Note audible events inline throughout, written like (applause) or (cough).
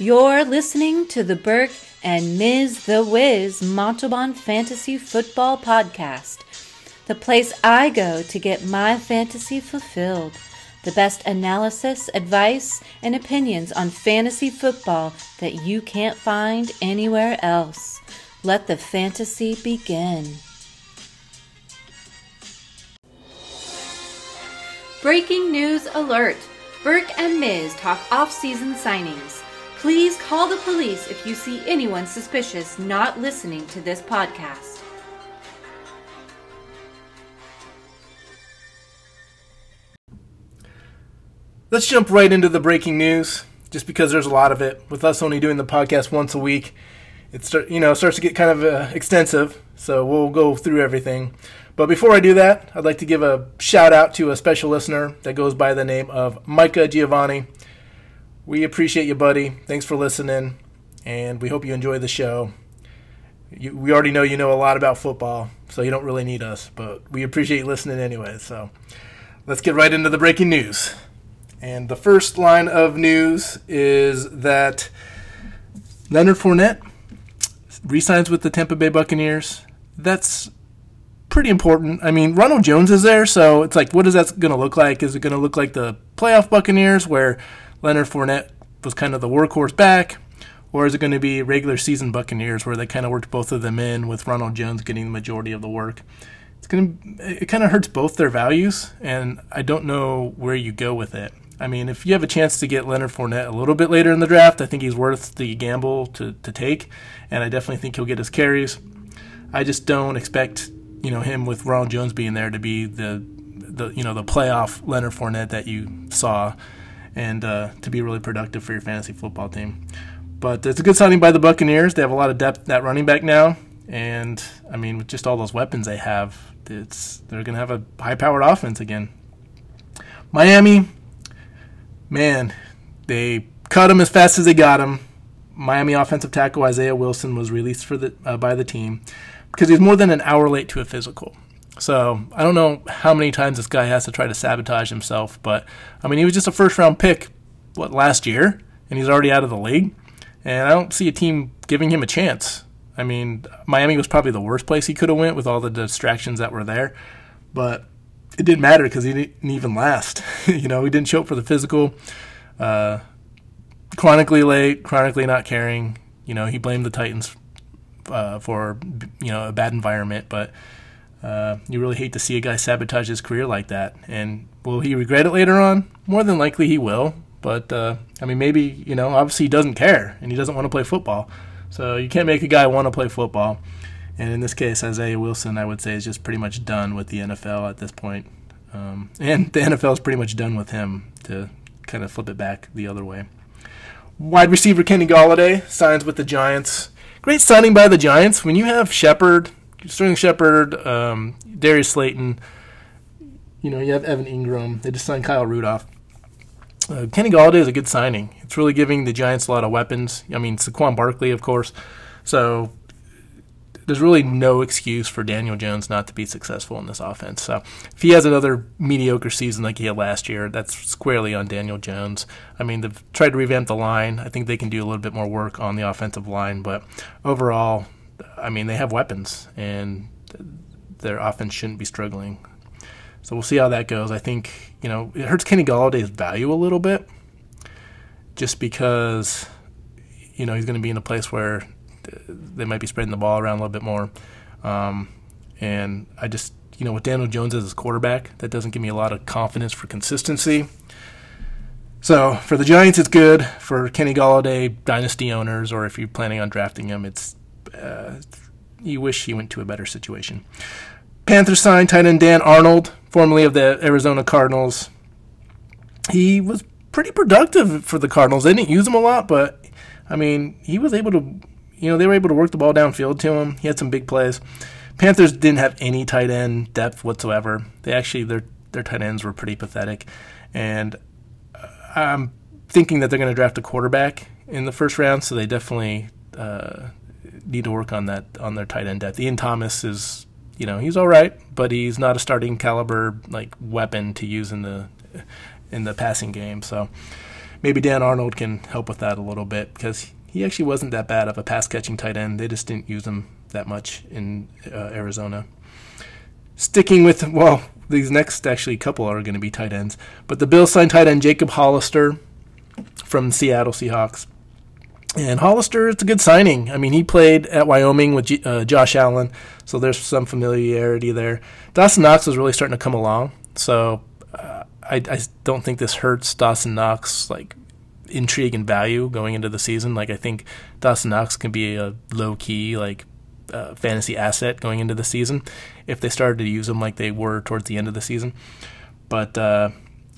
You're listening to the Burke and Ms. The Wiz Montalban Fantasy Football Podcast, the place I go to get my fantasy fulfilled. The best analysis, advice, and opinions on fantasy football that you can't find anywhere else. Let the fantasy begin. Breaking news alert! Burke and Miz talk off-season signings. Please call the police if you see anyone suspicious not listening to this podcast. Let's jump right into the breaking news, just because there's a lot of it. With us only doing the podcast once a week, it start, you know starts to get kind of uh, extensive. So we'll go through everything. But before I do that, I'd like to give a shout out to a special listener that goes by the name of Micah Giovanni. We appreciate you, buddy. Thanks for listening, and we hope you enjoy the show. You, we already know you know a lot about football, so you don't really need us, but we appreciate you listening anyway. So let's get right into the breaking news. And the first line of news is that Leonard Fournette resigns with the Tampa Bay Buccaneers. That's pretty important. I mean, Ronald Jones is there, so it's like, what is that going to look like? Is it going to look like the playoff Buccaneers where Leonard Fournette was kind of the workhorse back? Or is it going to be regular season Buccaneers where they kind of worked both of them in with Ronald Jones getting the majority of the work? It's going to, it kind of hurts both their values, and I don't know where you go with it. I mean, if you have a chance to get Leonard Fournette a little bit later in the draft, I think he's worth the gamble to, to take, and I definitely think he'll get his carries. I just don't expect you know him with Ronald Jones being there to be the the you know the playoff Leonard Fournette that you saw, and uh, to be really productive for your fantasy football team. But it's a good signing by the Buccaneers. They have a lot of depth at running back now, and I mean with just all those weapons they have, it's they're going to have a high-powered offense again. Miami, man, they cut him as fast as they got him. Miami offensive tackle Isaiah Wilson was released for the uh, by the team because he's more than an hour late to a physical. So I don't know how many times this guy has to try to sabotage himself, but I mean he was just a first round pick what last year, and he's already out of the league, and I don't see a team giving him a chance. I mean Miami was probably the worst place he could have went with all the distractions that were there, but it didn't matter because he didn't even last. (laughs) you know, he didn't show up for the physical. Uh, chronically late, chronically not caring. You know, he blamed the Titans uh, for you know a bad environment, but uh, you really hate to see a guy sabotage his career like that. And will he regret it later on? More than likely, he will. But uh, I mean, maybe you know, obviously he doesn't care and he doesn't want to play football. So you can't make a guy want to play football. And in this case, Isaiah Wilson, I would say, is just pretty much done with the NFL at this point. Um, (laughs) and the NFL is pretty much done with him to kind of flip it back the other way. Wide receiver Kenny Golladay signs with the Giants. Great signing by the Giants. When you have Shepard, Sterling Shepard, um, Darius Slayton, you know, you have Evan Engram. They just signed Kyle Rudolph. Uh, Kenny Golladay is a good signing. It's really giving the Giants a lot of weapons. I mean, Saquon Barkley, of course. So there's really no excuse for Daniel Jones not to be successful in this offense. So if he has another mediocre season like he had last year, that's squarely on Daniel Jones. I mean, they've tried to revamp the line. I think they can do a little bit more work on the offensive line, but overall, I mean, they have weapons and their offense shouldn't be struggling. So we'll see how that goes. I think, you know, it hurts Kenny Golladay's value a little bit just because, you know, he's going to be in a place where they might be spreading the ball around a little bit more. Um, and I just, you know, with Daniel Jones as his quarterback, that doesn't give me a lot of confidence for consistency. So for the Giants, it's good. For Kenny Golladay, dynasty owners, or if you're planning on drafting him, it's uh, you wish he went to a better situation. Panthers signed tight end Dan Arnold, formerly of the Arizona Cardinals. He was pretty productive for the Cardinals. They didn't use him a lot, but I mean, he was able to you know, they were able to work the ball downfield to him. He had some big plays. Panthers didn't have any tight end depth whatsoever. They actually their their tight ends were pretty pathetic, and uh, I'm thinking that they're going to draft a quarterback in the first round. So they definitely uh, need to work on that on their tight end depth. Ian Thomas is you know he's all right, but he's not a starting caliber like weapon to use in the in the passing game. So maybe Dan Arnold can help with that a little bit because he actually wasn't that bad of a pass catching tight end. They just didn't use him that much in uh, Arizona. Sticking with, well, these next actually couple are going to be tight ends, but the Bills signed tight end Jacob Hollister from Seattle Seahawks. And Hollister, it's a good signing. I mean, he played at Wyoming with G- uh, Josh Allen, so there's some familiarity there. Dawson Knox is really starting to come along, so uh, I, I don't think this hurts Dawson Knox like intrigue and value going into the season. Like I think Dawson Knox can be a low key like uh, fantasy asset going into the season if they started to use him like they were towards the end of the season. But uh,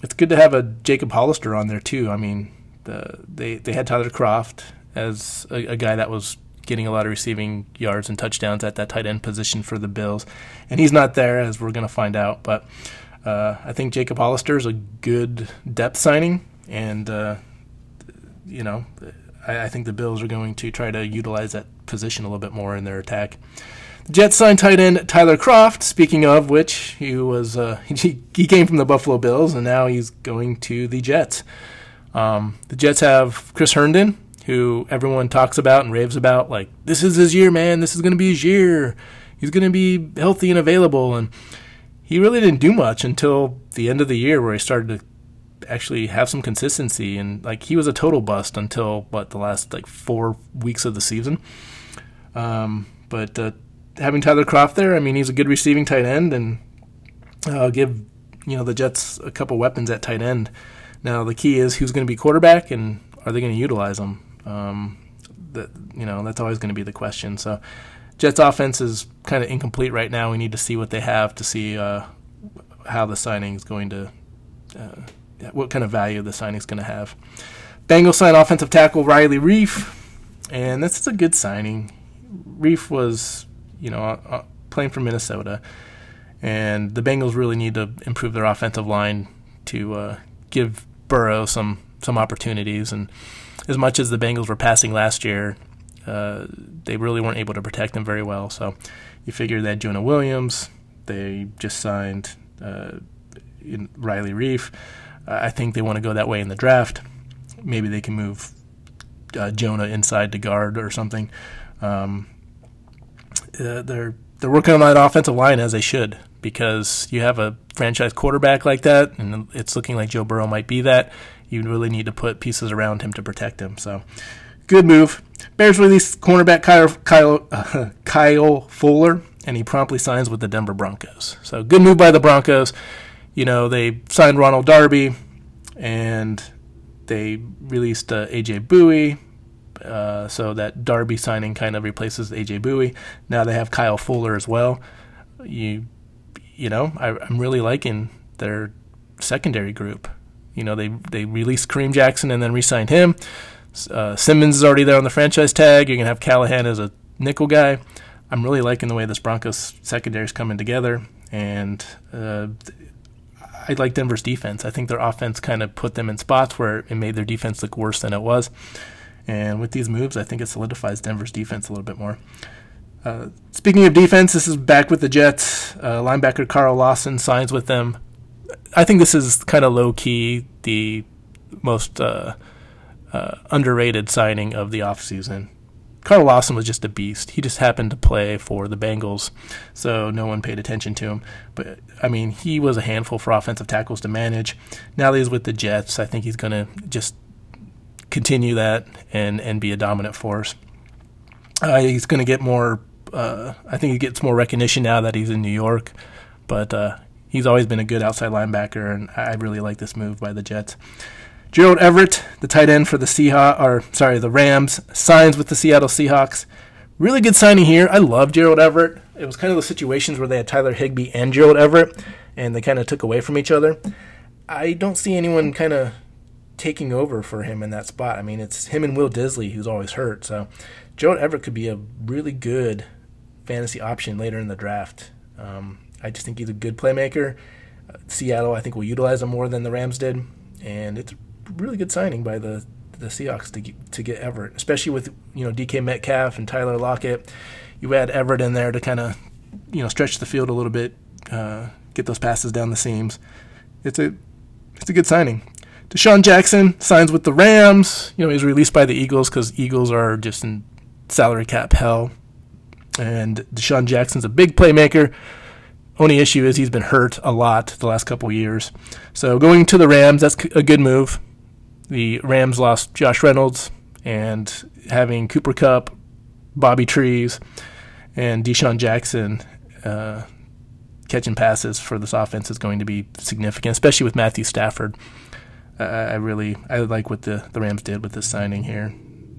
it's good to have a Jacob Hollister on there too. I mean, the, they they had Tyler Kroft as a, a, guy that was getting a lot of receiving yards and touchdowns at that tight end position for the Bills, and he's not there as we're going to find out. But uh, I think Jacob Hollister is a good depth signing, and uh, you know, I, I, think the Bills are going to try to utilize that position a little bit more in their attack. The Jets signed tight end Tyler Kroft. Speaking of which, he was uh, (laughs) he, he came from the Buffalo Bills, and now he's going to the Jets. Um, the Jets have Chris Herndon, who everyone talks about and raves about. Like this is his year, man. This is going to be his year. He's going to be healthy and available, and he really didn't do much until the end of the year, where he started to actually have some consistency. And like he was a total bust until what the last like four weeks of the season. Um, but uh, having Tyler Kroft there, I mean, he's a good receiving tight end, and uh, give you know the Jets a couple weapons at tight end. Now the key is who's going to be quarterback, and are they going to utilize them? Um, that you know that's always going to be the question. So Jets offense is kind of incomplete right now. We need to see what they have to see uh, how the signing is going to, uh, what kind of value the signing is going to have. Bengals sign offensive tackle Riley Reiff, and this is a good signing. Reiff was, you know, uh, uh, playing for Minnesota, and the Bengals really need to improve their offensive line to uh, give Burrow some some opportunities. And as much as the Bengals were passing last year, uh, they really weren't able to protect him very well. So you figure that Jonah Williams, they just signed uh, Riley Reiff. I think they want to go that way in the draft. Maybe they can move uh, Jonah inside to guard or something. Um, uh, they're they're working on that offensive line as they should because you have a franchise quarterback like that, and it's looking like Joe Burrow might be that. You really need to put pieces around him to protect him. So, good move. Bears release cornerback Kyle, Kyle, uh, (laughs) Kyle Fuller, and he promptly signs with the Denver Broncos. So, good move by the Broncos. You know, they signed Ronald Darby, and they released uh, AJ Bouye. Uh, so that Darby signing kind of replaces AJ Bouye. Now they have Kyle Fuller as well. You, you know, I, I'm really liking their secondary group. You know, they they released Kareem Jackson and then re-signed him. Uh, Simmons is already there on the franchise tag. You're gonna have Callahan as a nickel guy. I'm really liking the way this Broncos secondary is coming together, and uh, I like Denver's defense. I think their offense kind of put them in spots where it made their defense look worse than it was. And with these moves, I think it solidifies Denver's defense a little bit more. Uh, speaking of defense, this is back with the Jets. Uh, linebacker Carl Lawson signs with them. I think this is kind of low key the most uh, uh, underrated signing of the offseason. Carl Lawson was just a beast. He just happened to play for the Bengals, so no one paid attention to him. But I mean, he was a handful for offensive tackles to manage. Now that he's with the Jets, I think he's going to just continue that and and be a dominant force. Uh, he's going to get more. Uh, I think he gets more recognition now that he's in New York, but uh, he's always been a good outside linebacker, and I really like this move by the Jets. Gerald Everett, the tight end for the Seahawks, or sorry, the Rams, signs with the Seattle Seahawks. Really good signing here. I love Gerald Everett. It was kind of the situations where they had Tyler Higbee and Gerald Everett, and they kind of took away from each other. I don't see anyone kind of taking over for him in that spot. I mean, it's him and Will Dissly who's always hurt. So Gerald Everett could be a really good fantasy option later in the draft. Um, I just think he's a good playmaker. Uh, Seattle, I think, will utilize him more than the Rams did, and it's a really good signing by the the Seahawks to get, to get Everett, especially with you know DK Metcalf and Tyler Lockett. You add Everett in there to kind of you know stretch the field a little bit, uh, get those passes down the seams. It's a it's a good signing. DeSean Jackson signs with the Rams. You know, he's released by the Eagles because Eagles are just in salary cap hell. And DeSean Jackson's a big playmaker. Only issue is he's been hurt a lot the last couple years. So going to the Rams, that's a good move. The Rams lost Josh Reynolds and having Cooper Kupp, Bobby Trees, and DeSean Jackson uh, catching passes for this offense is going to be significant, especially with Matthew Stafford. Uh, I really I like what the, the Rams did with this signing here.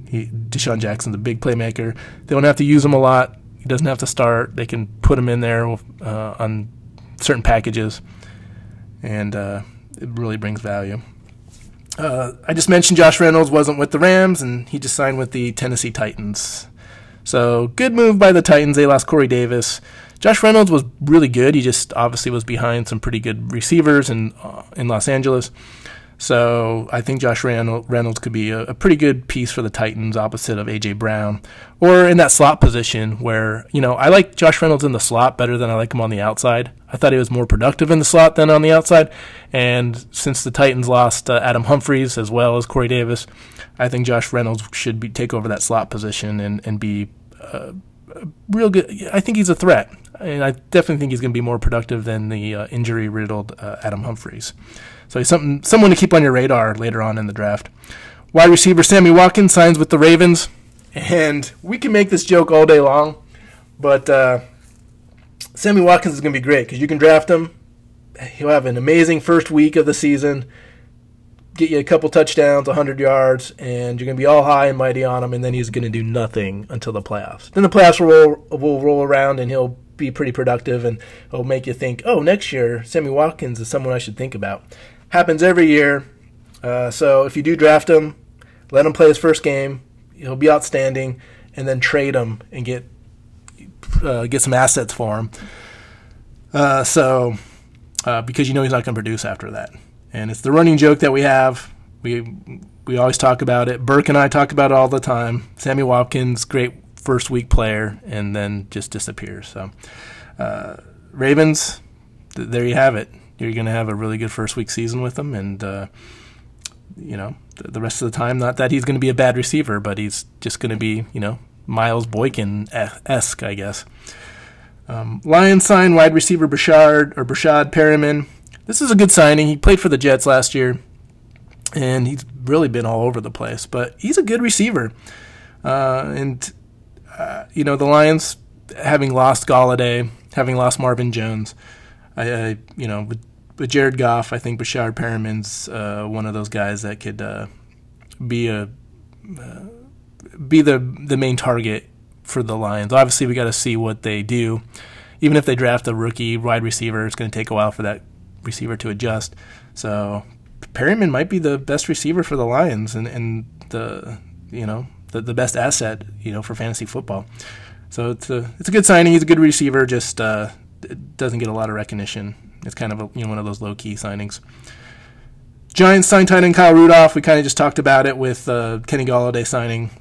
He, DeSean Jackson's a big playmaker. They don't have to use him a lot. He doesn't have to start. They can put him in there uh, on certain packages, and uh, it really brings value. Uh, I just mentioned Josh Reynolds wasn't with the Rams, and he just signed with the Tennessee Titans. So good move by the Titans. They lost Corey Davis. Josh Reynolds was really good. He just obviously was behind some pretty good receivers in uh, in Los Angeles. So I think Josh Reynolds could be a, a, pretty good piece for the Titans, opposite of AJ Brown, or in that slot position where you know I like Josh Reynolds in the slot better than I like him on the outside. I thought he was more productive in the slot than on the outside, and since the Titans lost uh, Adam Humphries as well as Corey Davis, I think Josh Reynolds should be take over that slot position and and be. Uh, real good. I think he's a threat, and I definitely think he's going to be more productive than the uh, injury riddled uh, Adam Humphries. So he's something someone to keep on your radar later on in the draft. Wide receiver Sammy Watkins signs with the Ravens, and we can make this joke all day long, but uh, Sammy Watkins is going to be great because you can draft him. He'll have an amazing first week of the season, get you a couple touchdowns, 100 yards, and you're going to be all high and mighty on him, and then he's going to do nothing until the playoffs. Then the playoffs will roll, will roll around, and he'll be pretty productive, and it'll make you think, oh, next year, Sammy Watkins is someone I should think about. Happens every year. Uh, so if you do draft him, let him play his first game. He'll be outstanding, and then trade him and get uh, get some assets for him. Uh, so uh, because you know he's not going to produce after that, and it's the running joke that we have. We we always talk about it. Burke and I talk about it all the time. Sammy Watkins, great first week player, and then just disappears. So uh, Ravens, th- there you have it you're going to have a really good first week season with him, and uh, you know the, the, rest of the time, not that he's going to be a bad receiver, but he's just going to be you know Miles Boykin esque, I guess. Um, Lions sign wide receiver Breshad or Breshad Perriman. This is a good signing. He played for the Jets last year, and he's really been all over the place. But he's a good receiver, uh, and uh, you know the Lions having lost Golladay, having lost Marvin Jones. I, I you know, with, with Jared Goff, I think Breshad Perriman's uh, one of those guys that could uh, be a uh, be the the main target for the Lions. Obviously, we got to see what they do. Even if they draft a rookie wide receiver, it's going to take a while for that receiver to adjust. So Perriman might be the best receiver for the Lions and, and the you know the, the best asset you know for fantasy football. So it's a it's a good signing. He's a good receiver. Just uh, doesn't get a lot of recognition. It's kind of a, you know one of those low key signings. Giants signed tight end Kyle Rudolph. We kind of just talked about it with uh, Kenny Golladay signing.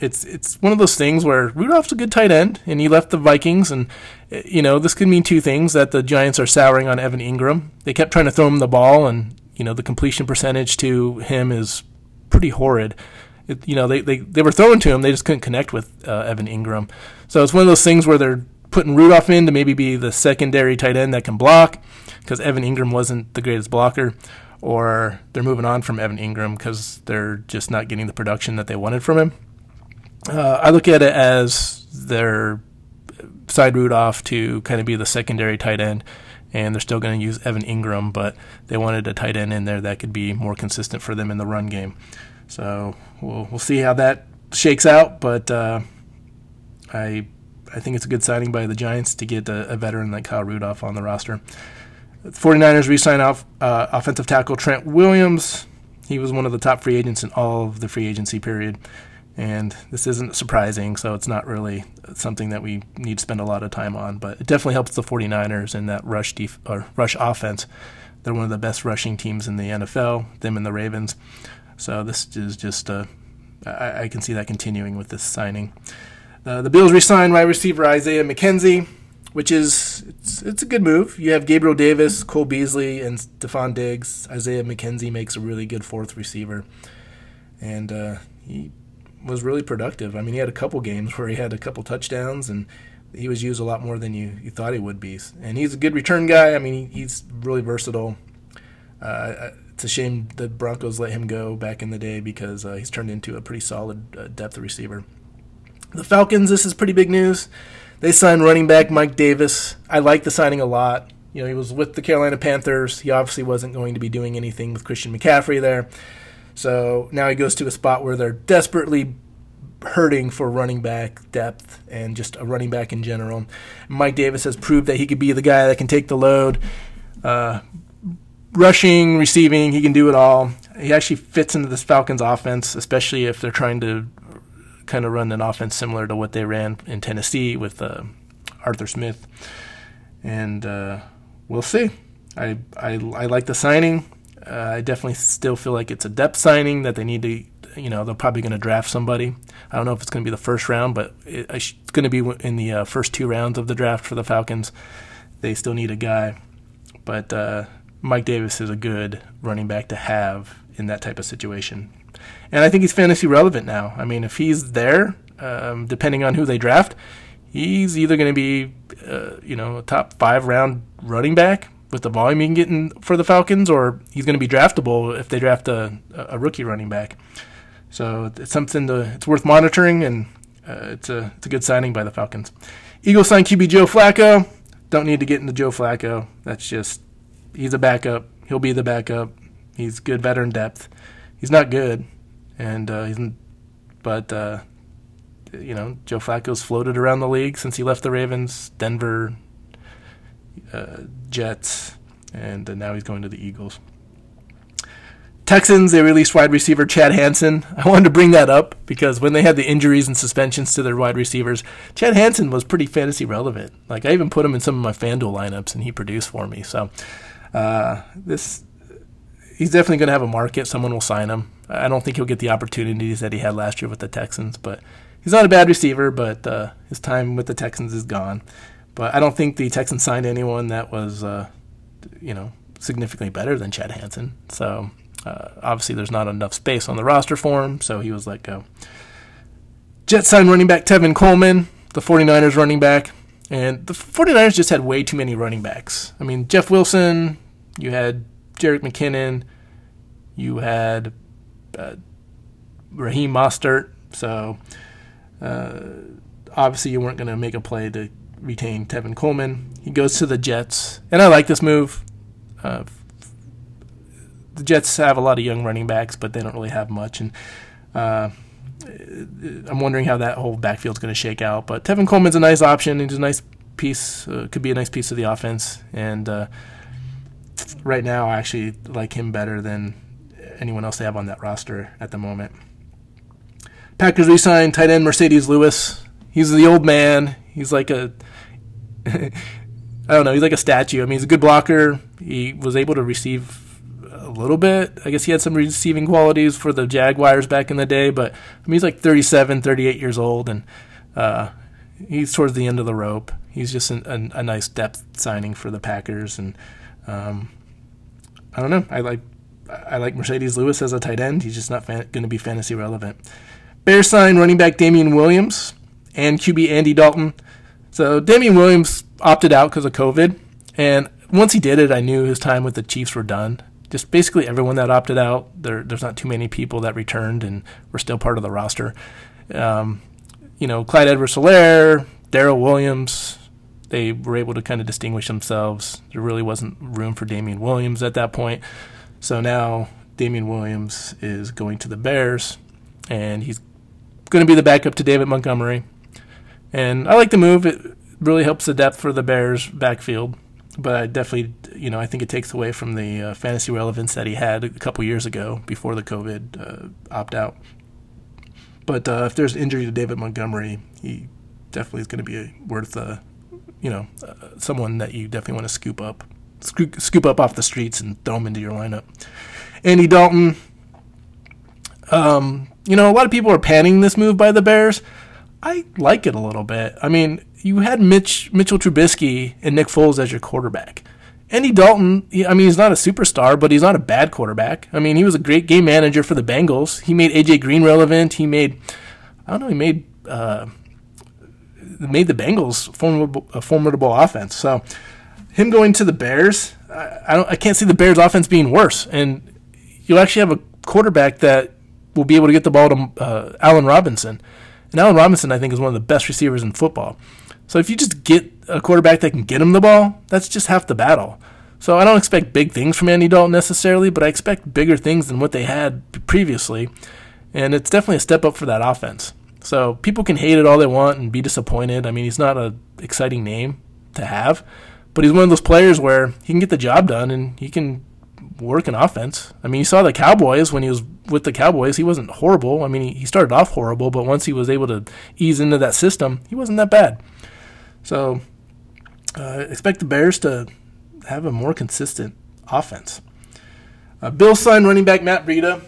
It's it's one of those things where Rudolph's a good tight end, and he left the Vikings, and you know this could mean two things: that the Giants are souring on Evan Engram. They kept trying to throw him the ball, and you know the completion percentage to him is pretty horrid. It, you know they, they they were throwing to him, they just couldn't connect with uh, Evan Engram. So it's one of those things where they're putting Rudolph in to maybe be the secondary tight end that can block because Evan Engram wasn't the greatest blocker, or they're moving on from Evan Engram because they're just not getting the production that they wanted from him. Uh, I look at it as their side Rudolph to kind of be the secondary tight end, and they're still going to use Evan Ingram, but they wanted a tight end in there that could be more consistent for them in the run game. So we'll we'll see how that shakes out, but uh, I I think it's a good signing by the Giants to get a, a veteran like Kyle Rudolph on the roster. The 49ers re-sign off uh, offensive tackle Trent Williams. He was one of the top free agents in all of the free agency period. And this isn't surprising, so it's not really something that we need to spend a lot of time on. But it definitely helps the 49ers in that rush def- or rush offense. They're one of the best rushing teams in the NFL, them and the Ravens. So this is just, uh, I, I can see that continuing with this signing. Uh, the Bills re-signed wide receiver Isaiah McKenzie. which is it's, it's a good move. You have Gabriel Davis, Cole Beasley, and Stefon Diggs. Isaiah McKenzie makes a really good fourth receiver, and uh, he was really productive. I mean, he had a couple games where he had a couple touchdowns, and he was used a lot more than you, you thought he would be. And he's a good return guy. I mean, he, he's really versatile. Uh, it's a shame the Broncos let him go back in the day because uh, he's turned into a pretty solid uh, depth receiver. The Falcons, this is pretty big news. They signed running back Mike Davis. I like the signing a lot. You know, he was with the Carolina Panthers. He obviously wasn't going to be doing anything with Christian McCaffrey there. So now he goes to a spot where they're desperately hurting for running back depth and just a running back in general. Mike Davis has proved that he could be the guy that can take the load. Uh, rushing, receiving, he can do it all. He actually fits into this Falcons offense, especially if they're trying to kind of run an offense similar to what they ran in Tennessee with uh, Arthur Smith. And uh, we'll see. I, I, I like the signing. Uh, I definitely still feel like it's a depth signing that they need to, you know, they're probably going to draft somebody. I don't know if it's going to be the first round, but it, it's going to be in the uh, first two rounds of the draft for the Falcons. They still need a guy. But uh, Mike Davis is a good running back to have in that type of situation and I think he's fantasy relevant now. I mean, if he's there, um, depending on who they draft, he's either going to be, uh, you know, a top five round running back with the volume he can get in for the Falcons, or he's going to be draftable if they draft a, a rookie running back. So it's something to it's worth monitoring, and uh, it's a it's a good signing by the Falcons. Eagles sign QB Joe Flacco. Don't need to get into Joe Flacco. That's just he's a backup. He'll be the backup. He's good veteran depth. He's not good and uh, he's, but uh, you know, Joe Flacco's floated around the league since he left the Ravens, Denver, uh, Jets, and uh, now he's going to the Eagles. Texans, they released wide receiver Chad Hansen. I wanted to bring that up because when they had the injuries and suspensions to their wide receivers, Chad Hansen was pretty fantasy relevant. Like I even put him in some of my FanDuel lineups, and he produced for me. So uh, this he's definitely going to have a market. Someone will sign him. I don't think he'll get the opportunities that he had last year with the Texans, but he's not a bad receiver. But uh, his time with the Texans is gone. But I don't think the Texans signed anyone that was, uh, you know, significantly better than Chad Hansen. So uh, obviously, there's not enough space on the roster for him. So he was let go. Jets signed running back Tevin Coleman, the 49ers running back. And the 49ers just had way too many running backs. I mean, Jeff Wilson, you had Jerick McKinnon. You had uh, Raheem Mostert. So uh, obviously you weren't going to make a play to retain Tevin Coleman. He goes to the Jets, and I like this move. Uh, the Jets have a lot of young running backs, but they don't really have much, and uh, I'm wondering how that whole backfield's going to shake out. But Tevin Coleman's a nice option. He's a nice piece, uh, could be a nice piece of the offense, and uh, right now, I actually like him better than anyone else they have on that roster at the moment. Packers re-signed tight end Marcedes Lewis. He's the old man. He's like a (laughs) I don't know. He's like a statue. I mean, he's a good blocker. He was able to receive little bit. I guess he had some receiving qualities for the Jaguars back in the day, but I mean, he's like 37, 38 years old, and uh, he's towards the end of the rope. He's just an, a, a, nice depth signing for the Packers, and um, I don't know. I like I like Marcedes Lewis as a tight end. He's just not fan- going to be fantasy relevant. Bears sign running back Damien Williams and QB Andy Dalton. So Damien Williams opted out because of COVID, and once he did it, I knew his time with the Chiefs were done. Just basically everyone that opted out, there, there's not too many people that returned and were still part of the roster. Um, you know, Clyde Edwards-Helaire, Darrel Williams, they were able to kind of distinguish themselves. There really wasn't room for Damien Williams at that point. So now Damien Williams is going to the Bears, and he's going to be the backup to David Montgomery. And I like the move. It really helps the depth for the Bears backfield. But I definitely, you know, I think it takes away from the uh, fantasy relevance that he had a couple years ago before the COVID uh, opt out. But uh, if there's injury to David Montgomery, he definitely is going to be worth uh, you know, uh, someone that you definitely want to scoop up, scoop, scoop up off the streets and throw him into your lineup. Andy Dalton. Um, you know, a lot of people are panning this move by the Bears. I like it a little bit. I mean, you had Mitch Mitchell Trubisky and Nick Foles as your quarterback. Andy Dalton, I mean, he's not a superstar, but he's not a bad quarterback. I mean, he was a great game manager for the Bengals. He made AJ Green relevant. He made, I don't know, he made uh, made the Bengals formidable, a formidable offense. So, him going to the Bears, I, I don't, I can't see the Bears' offense being worse. And you'll actually have a quarterback that will be able to get the ball to uh, Allen Robinson. And Allen Robinson, I think, is one of the best receivers in football. So if you just get a quarterback that can get him the ball, that's just half the battle. So I don't expect big things from Andy Dalton necessarily, but I expect bigger things than what they had previously. And it's definitely a step up for that offense. So people can hate it all they want and be disappointed. I mean, he's not an exciting name to have, but he's one of those players where he can get the job done and he can work in offense. I mean, you saw the Cowboys when he was with the Cowboys. He wasn't horrible. I mean, he started off horrible, but once he was able to ease into that system, he wasn't that bad. So, uh, expect the Bears to have a more consistent offense. Uh, Bill signed running back Matt Breida.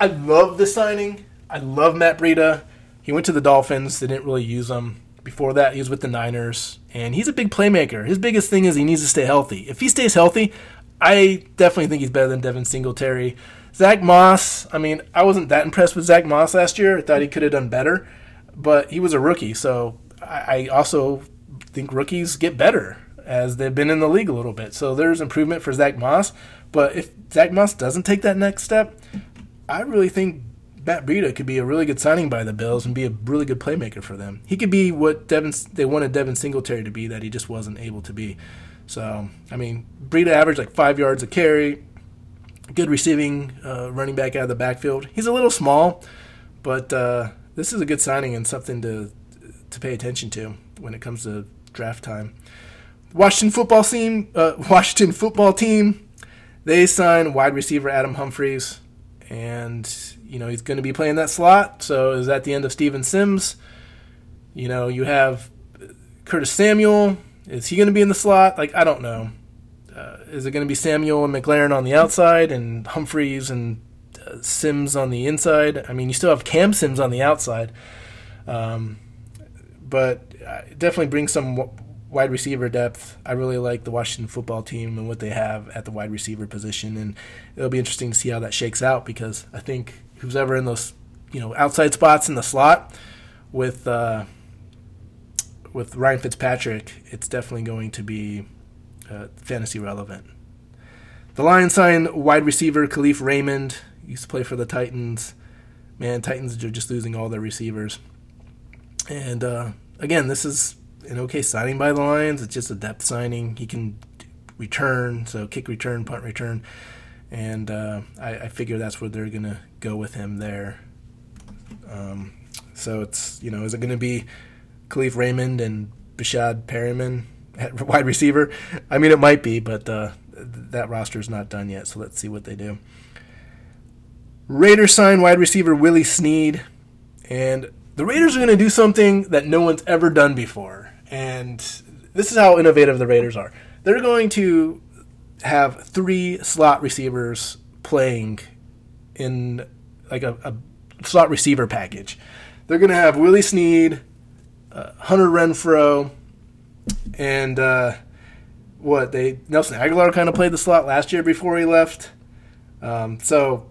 I love the signing. I love Matt Breida. He went to the Dolphins. They didn't really use him. Before that, he was with the Niners, and he's a big playmaker. His biggest thing is he needs to stay healthy. If he stays healthy, I definitely think he's better than Devin Singletary. Zach Moss, I mean, I wasn't that impressed with Zach Moss last year. I thought he could have done better, but he was a rookie, so I also think rookies get better as they've been in the league a little bit. So there's improvement for Zach Moss, but if Zach Moss doesn't take that next step, I really think Matt Breida could be a really good signing by the Bills and be a really good playmaker for them. He could be what Devin they wanted Devin Singletary to be that he just wasn't able to be. So I mean, Breida averaged like five yards a carry, good receiving uh, running back out of the backfield. He's a little small, but uh, this is a good signing and something to to pay attention to when it comes to draft time. Washington football team, uh, (laughs) Washington football team, they signed wide receiver Adam Humphries, and you know he's going to be playing that slot. So is that the end of Steven Sims? You know you have Curtis Samuel. Is he going to be in the slot? Like I don't know. Uh, is it going to be Samuel and McLaurin on the outside and Humphries and uh, Sims on the inside? I mean, you still have Cam Sims on the outside, um, but definitely bring some wide receiver depth. I really like the Washington football team and what they have at the wide receiver position, and it'll be interesting to see how that shakes out because I think who's ever in those you know outside spots in the slot with uh, with Ryan Fitzpatrick, it's definitely going to be uh, fantasy relevant. The Lions sign wide receiver Kalif Raymond. Used to play for the Titans. Man, Titans are just losing all their receivers. And uh, again, this is an okay signing by the Lions. It's just a depth signing. He can return, so kick return, punt return. And uh, I, I, figure that's where they're going to go with him there. Um, so it's, you know, is it going to be Kalif Raymond and Breshad Perriman at (laughs) wide receiver. I mean, it might be, but uh, that roster is not done yet. So let's see what they do. Raiders sign wide receiver Willie Snead, and the Raiders are going to do something that no one's ever done before. And this is how innovative the Raiders are. They're going to have three slot receivers playing in like a, a slot receiver package. They're going to have Willie Snead, uh, Hunter Renfrow, and uh, what they Nelson Agholor kind of played the slot last year before he left. Um, so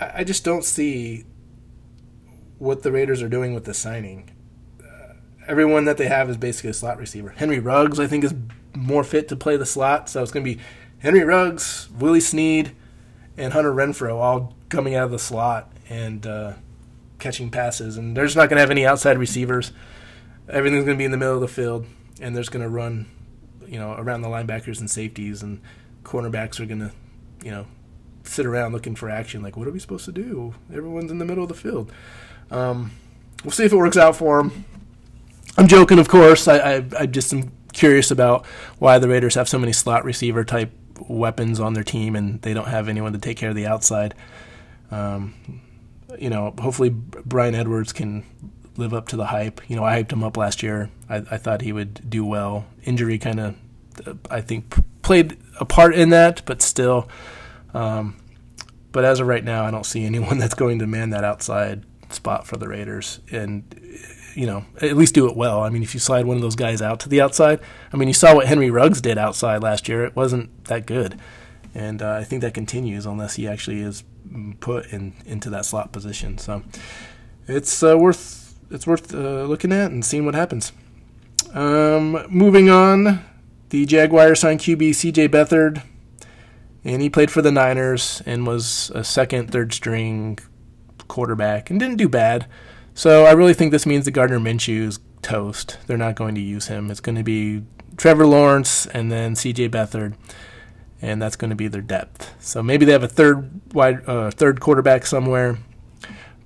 I, I, just don't see what the Raiders are doing with the signing. Uh, everyone that they have is basically a slot receiver. Henry Ruggs, I think, is more fit to play the slot. So it's going to be Henry Ruggs, Willie Snead, and Hunter Renfrow all coming out of the slot and uh, catching passes. And they're just not going to have any outside receivers. Everything's going to be in the middle of the field and there's going to run, you know, around the linebackers and safeties, and cornerbacks are going to, you know, sit around looking for action. Like, what are we supposed to do? Everyone's in the middle of the field. Um, we'll see if it works out for them. I'm joking, of course. I, I, I just am curious about why the Raiders have so many slot receiver type weapons on their team and they don't have anyone to take care of the outside. Um, you know, hopefully Bryan Edwards can live up to the hype. You know, I hyped him up last year. I, I thought he would do well. Injury kind of, uh, I think, played a part in that, but still. Um, but as of right now, I don't see (laughs) anyone that's going to man that outside spot for the Raiders. And you know, at least do it well. I mean, if you slide one of those guys out to the outside, I mean, you saw what Henry Ruggs did outside last year. It wasn't that good, and uh, I think that continues unless he actually is put in into that slot position. So it's uh, worth it's worth uh, looking at and seeing what happens. Um, moving on, the Jaguars signed QB C.J. Beathard, and he played for the Niners and was a second, third string quarterback and didn't do bad. So I really think this means that Gardner Minshew is toast. They're not going to use him. It's going to be Trevor Lawrence and then C.J. Beathard, and that's going to be their depth. So maybe they have a third wide, uh, third quarterback somewhere,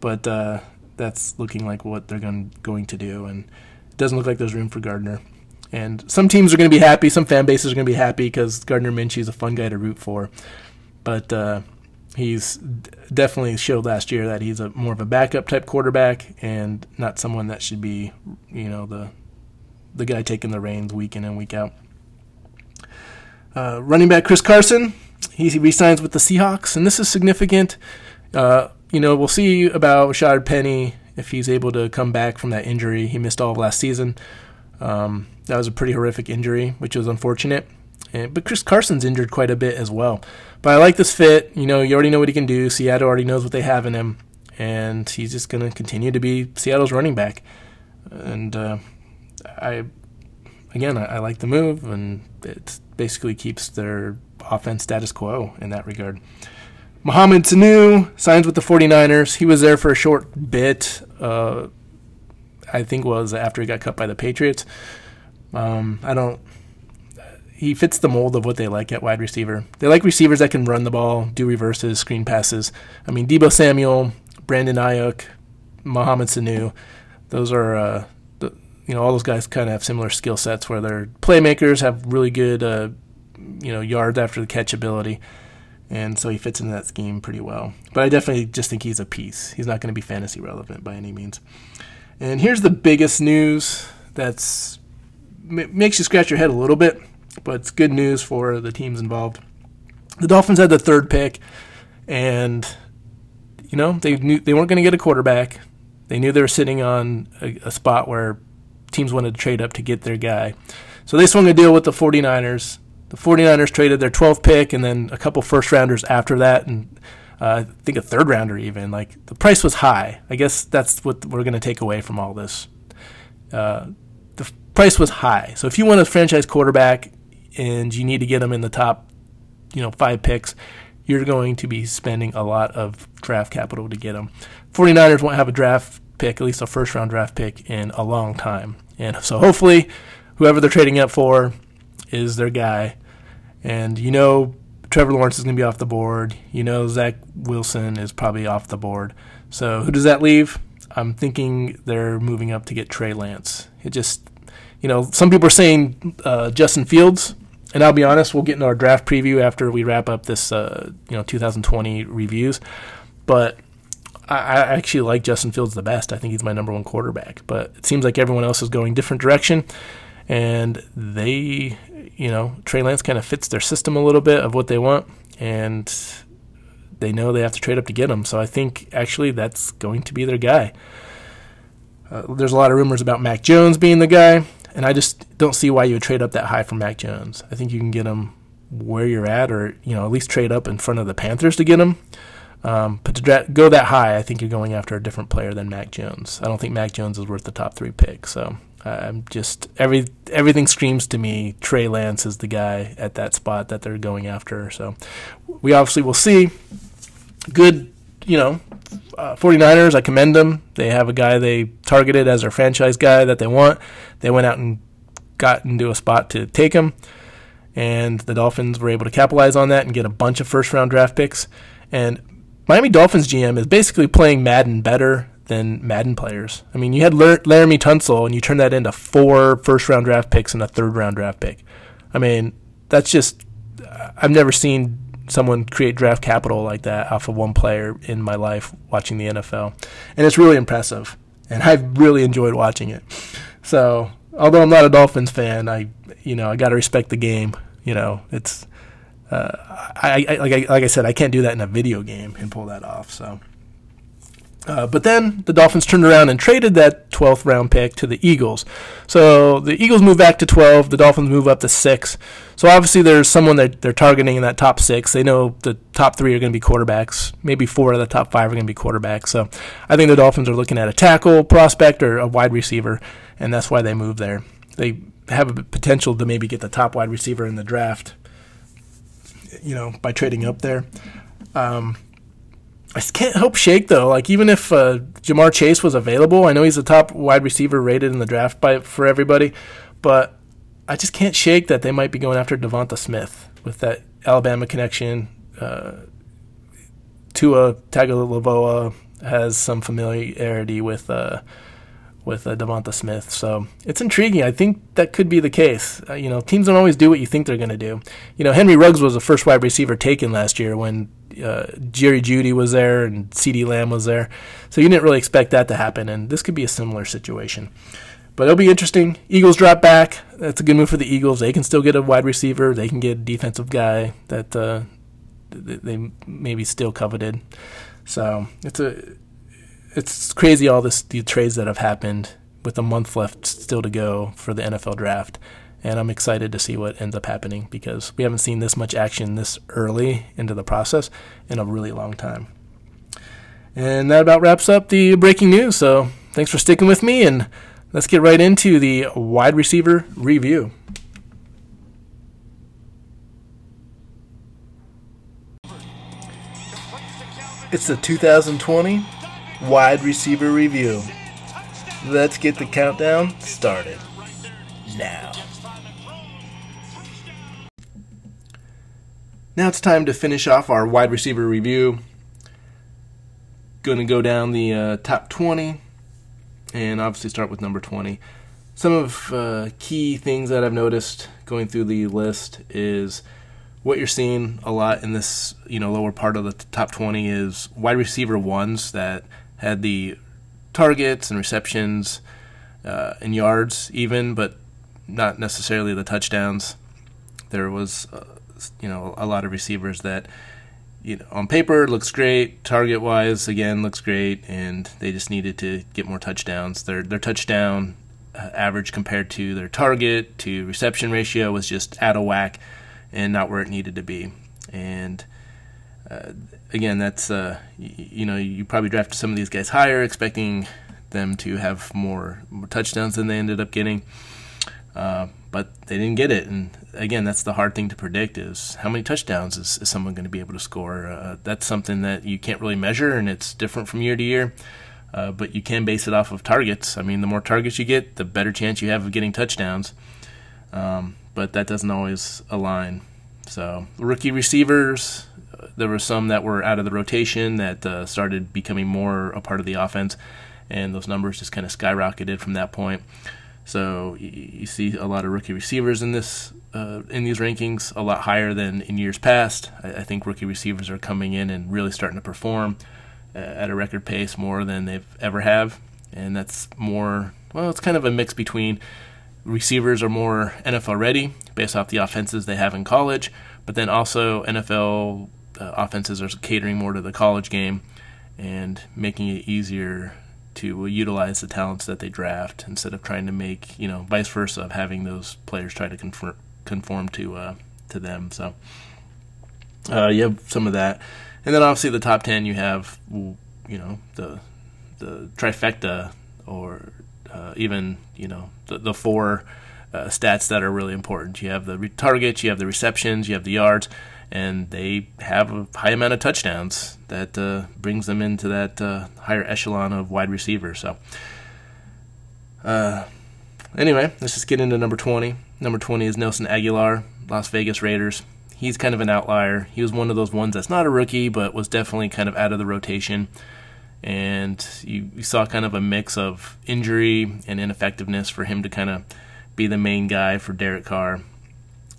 but uh, that's looking like what they're going going to do, and it doesn't look like there's room for Gardner. And some teams are going to be happy, some fan bases are going to be happy because Gardner Minshew is a fun guy to root for, but. Uh, he's definitely showed last year that he's a more of a backup type quarterback and not someone that should be, you know, the the guy taking the reins week in and week out. Uh, running back Chris Carson, he resigns with the Seahawks, and this is significant. Uh, you know, we'll see about Rashaad Penny if he's able to come back from that injury. He missed all of last season. Um, that was a pretty horrific injury, which was unfortunate. And, but Chris Carson's injured quite a bit as well. But I like this fit. You know, you already know what he can do. Seattle already knows what they have in him, and he's just going to continue to be Seattle's running back. And uh, I, again, I, I, like the move, and it basically keeps their offense status quo in that regard. Mohamed Sanu signs with the 49ers. He was there for a short bit. Uh, I think was after he got cut by the Patriots. Um, I don't he fits the mold of what they like at wide receiver. They like receivers that can run the ball, do reverses, screen passes. I mean, Deebo Samuel, Brandon Aiyuk, Mohamed Sanu, those are uh, the, you know all those guys kind of have similar skill sets where they're playmakers, have really good uh, you know yards after the catch ability, and so he fits into that scheme pretty well. But I definitely just think he's a piece. He's not going to be fantasy relevant by any means. And here's the biggest news that's makes you scratch your head a little bit but it's good news for the teams involved. The Dolphins had the third pick, and you know they knew they weren't going to get a quarterback. They knew they were sitting on a, a spot where teams wanted to trade up to get their guy. So they swung a deal with the 49ers. The 49ers traded their 12th pick and then a couple first rounders after that, and uh, I think a third rounder even. Like the price was high. I guess that's what we're going to take away from all this. Uh, the price was high. So if you want a franchise quarterback, and you need to get them in the top, you know, five picks, you're going to be spending a lot of draft capital to get them. 49ers won't have a draft pick, at least a first round draft pick, in a long time. And so hopefully, whoever they're trading up for is their guy. And you know, Trevor Lawrence is going to be off the board. You know, Zach Wilson is probably off the board. So who does that leave? I'm thinking they're moving up to get Trey Lance. It just, you know, some people are saying uh, Justin Fields and I'll be honest, we'll get into our draft preview after we wrap up this, uh, you know, 2020 reviews. But I, I, actually like Justin Fields the best. I think he's my number one quarterback. But it seems like everyone else is going different direction, and they, you know, Trey Lance kind of fits their system a little bit of what they want, and they know they have to trade up to get him. So I think actually that's going to be their guy. Uh, there's a lot of rumors about Mac Jones being the guy. And I just don't see why you would trade up that high for Mac Jones. I think you can get him where you're at, or you know at least trade up in front of the Panthers to get him. Um, but to dra- go that high, I think you're going after a different player than Mac Jones. I don't think Mac Jones is worth the top three pick. So I'm just every everything screams to me Trey Lance is the guy at that spot that they're going after. So we obviously will see. Good, you know, uh, 49ers, I commend them. They have a guy they targeted as their franchise guy that they want. They went out and got into a spot to take him, and the Dolphins were able to capitalize on that and get a bunch of first round draft picks. And Miami Dolphins GM is basically playing Madden better than Madden players. I mean, you had Laremy Tunsil, and you turned that into four first round draft picks and a third round draft pick. I mean, that's just I've never seen someone create draft capital like that off of one player in my life watching the NFL. And it's really impressive. And I've really enjoyed watching it. So, although I'm not a Dolphins fan, I you know, I got to respect the game, you know. It's uh, I, I, like I like I said, I can't do that in a video game and pull that off. So, Uh, but then the Dolphins turned around and traded that 12th round pick to the Eagles. So the Eagles move back to 12, the Dolphins move up to 6. So obviously there's someone that they're targeting in that top 6. They know the top 3 are going to be quarterbacks. Maybe 4 of the top 5 are going to be quarterbacks. So I think the Dolphins are looking at a tackle prospect or a wide receiver, and that's why they move there. They have a potential to maybe get the top wide receiver in the draft, you know, by trading up there. Um, I can't help shake though. Like even if uh, Ja'Marr Chase was available, I know he's the top wide receiver rated in the draft by for everybody, but I just can't shake that they might be going after Devonta Smith with that Alabama connection. Uh, Tua Tagovailoa has some familiarity with uh, with uh, Devonta Smith, so it's intriguing. I think that could be the case. Uh, you know, teams don't always do what you think they're going to do. You know, Henry Ruggs was the first wide receiver taken last year when uh, Jerry Jeudy was there and CeeDee Lamb was there. So you didn't really expect that to happen, and this could be a similar situation. But it'll be interesting. Eagles drop back. That's a good move for the Eagles. They can still get a wide receiver. They can get a defensive guy that uh, they maybe still coveted. So it's a it's crazy all this the trades that have happened with a month left still to go for the NFL draft and I'm excited to see what ends up happening because we haven't seen this much action this early into the process in a really long time. And that about wraps up the breaking news. So thanks for sticking with me, and let's get right into the wide receiver review. It's the 2020 wide receiver review. Let's get the countdown started now. Now it's time to finish off our wide receiver review. Going to go down the uh, top 20 and obviously start with number 20. Some of uh, key things that I've noticed going through the list is what you're seeing a lot in this you know lower part of the top 20 is wide receiver ones that had the targets and receptions uh, and yards even, but not necessarily the touchdowns. There was uh, you know a lot of receivers that you know on paper looks great, target wise again looks great, and they just needed to get more touchdowns. Their their touchdown uh, average compared to their target to reception ratio was just out of whack and not where it needed to be. And uh, again, that's uh, y- you know you probably drafted some of these guys higher, expecting them to have more, more touchdowns than they ended up getting. Uh, but they didn't get it. And again, that's the hard thing to predict: is how many touchdowns is, is someone going to be able to score? Uh, that's something that you can't really measure, and it's different from year to year. Uh, but you can base it off of targets. I mean, the more targets you get, the better chance you have of getting touchdowns. Um, but that doesn't always align. So rookie receivers, uh, there were some that were out of the rotation that uh, started becoming more a part of the offense, and those numbers just kind of skyrocketed from that point. So you see a lot of rookie receivers in this uh, in these rankings, a lot higher than in years past. I, think rookie receivers are coming in and really starting to perform uh, at a record pace more than they've ever have, and that's more. Well, it's kind of a mix between receivers are more NFL ready based off the offenses they have in college, but then also NFL uh, offenses are catering more to the college game and making it easier to utilize the talents that they draft instead of trying to make you know vice versa of having those players try to conform conform to uh, to them. So uh, you have some of that, and then obviously the top ten you have you know the the trifecta or uh, even you know the, the four uh, stats that are really important. You have the targets, you have the receptions, you have the yards, and they have a high amount of touchdowns that uh, brings them into that uh, higher echelon of wide receivers. So, uh, anyway, let's just get into number 20. Number 20 is Nelson Agholor, Las Vegas Raiders. He's kind of an outlier. He was one of those ones that's not a rookie, but was definitely kind of out of the rotation. And you, you saw kind of a mix of injury and ineffectiveness for him to kind of be the main guy for Derek Carr.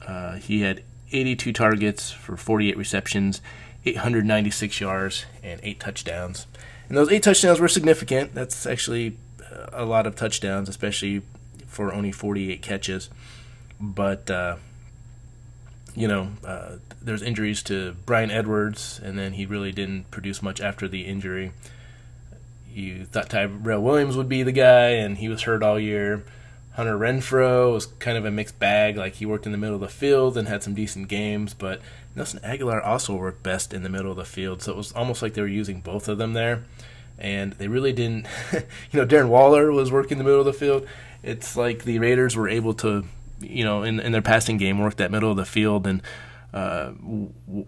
Uh, he had 82 targets for 48 receptions, 896 yards, and eight touchdowns. And those eight touchdowns were significant. That's actually uh, a lot of touchdowns, especially for only 48 catches. But, uh, you know, uh, there's injuries to Bryan Edwards, and then he really didn't produce much after the injury. you thought Tyrell Williams would be the guy, and he was hurt all year. Hunter Renfrow was kind of a mixed bag. Like he worked in the middle of the field and had some decent games, but Nelson Agholor also worked best in the middle of the field. So it was almost like they were using both of them there, and they really didn't. (laughs) you know, Darren Waller was working the middle of the field. It's like the Raiders were able to, you know, in in their passing game, work that middle of the field and. Uh,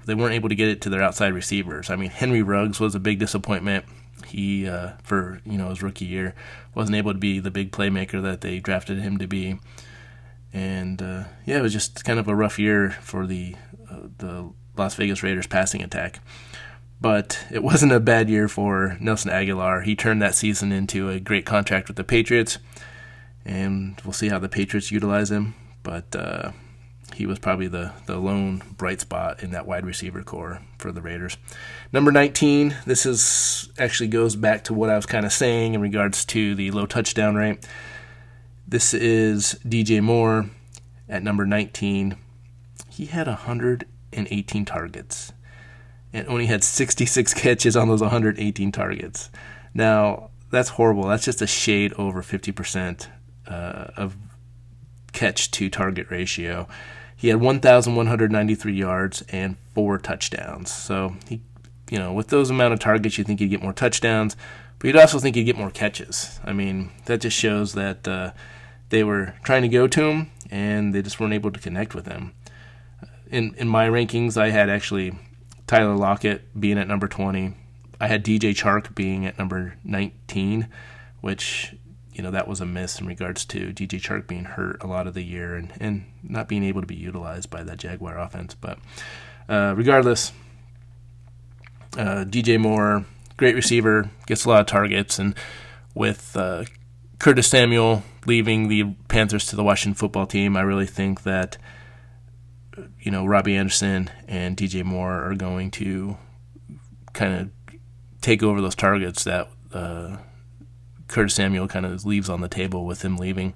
they weren't able to get it to their outside receivers. I mean, Henry Ruggs was a big disappointment he uh, for you know his rookie year wasn't able to be the big playmaker that they drafted him to be, and uh, yeah, it was just kind of a rough year for the uh, the Las Vegas Raiders passing attack. But it (laughs) wasn't a bad year for Nelson Agholor. He turned that season into a great contract with the Patriots, and we'll see how the Patriots utilize him. But uh, he was probably the, the lone bright spot in that wide receiver core for the Raiders. Number 19, this is actually goes back to what I was kind of saying in regards to the low touchdown rate. This is DJ Moore at number 19. He had 118 targets and only had 66 catches on those 118 targets. Now, that's horrible. That's just a shade over 50% uh, of catch to target ratio. He had 1,193 yards and four touchdowns. So he, you know, with those amount of targets, you think he'd get more touchdowns, but you'd also think he'd get more catches. I mean, that just shows that uh, they were trying to go to him and they just weren't able to connect with him. In in my rankings, I had actually Tyler Lockett being at number 20. I had DJ Chark being at number 19, which you know that was a miss in regards to DJ Chark being hurt a lot of the year and, and not being able to be utilized by that Jaguar offense. But uh, regardless, uh, DJ Moore, great receiver, gets a lot of targets, and with uh, Curtis Samuel leaving the Panthers to the Washington football team, I really think that you know Robbie Anderson and DJ Moore are going to kind of take over those targets that uh, Curtis Samuel kind of leaves on the table with him leaving.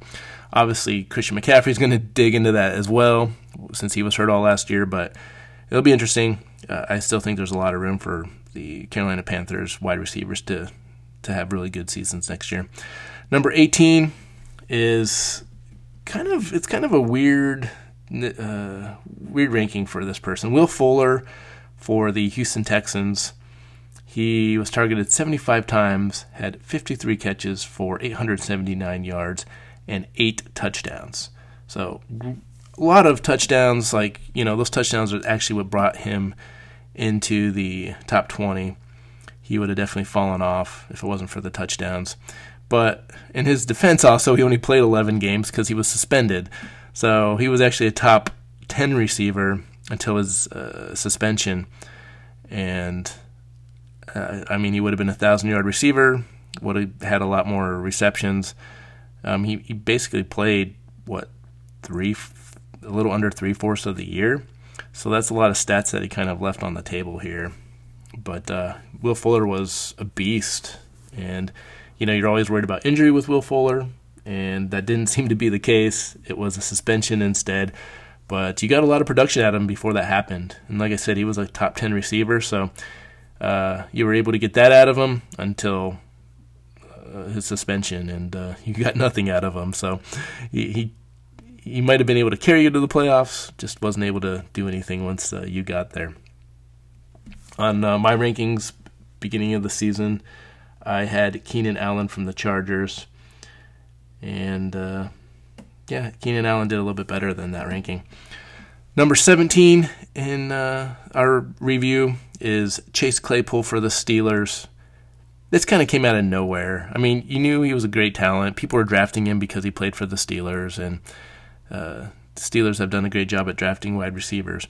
Obviously, Christian McCaffrey is going to dig into that as well since he was hurt all last year, but it'll be interesting. Uh, I still think there's a lot of room for the Carolina Panthers wide receivers to to have really good seasons next year. Number 18 is kind of it's kind of a weird uh, weird ranking for this person. Will Fuller for the Houston Texans he was targeted 75 times, had 53 catches for 879 yards and eight touchdowns. So a lot of touchdowns. Like you know, those touchdowns are actually what brought him into the top 20. He would have definitely fallen off if it wasn't for the touchdowns. But in his defense, also he only played 11 games because he was suspended. So he was actually a top 10 receiver until his uh, suspension, and uh, I mean, he would have been a thousand yard receiver, would have had a lot more receptions. Um, he, he basically played what three, a little under three fourths of the year. So that's a lot of stats that he kind of left on the table here. But uh, Will Fuller was a beast, and you know you're always worried about injury with Will Fuller, and that didn't (laughs) seem to be the case. It was a suspension instead. But you got a lot of production out of him before that happened, and like I said, he was a top ten receiver. So uh, you were able to get that out of him until uh, his suspension, and uh, (laughs) you got nothing out of him. So he, he he might have been able to carry you to the playoffs, just wasn't able to do anything once uh, you got there. On uh, my rankings, beginning of the season, I had Keenan Allen from the Chargers, and uh, yeah, Keenan Allen did a little bit better than that ranking. Number 17 in our review is Chase Claypool for the Steelers. This kind of came out of nowhere. I mean, you knew he was a great talent. People were drafting him because he played for the Steelers, and uh, the Steelers have done a great job at drafting wide receivers.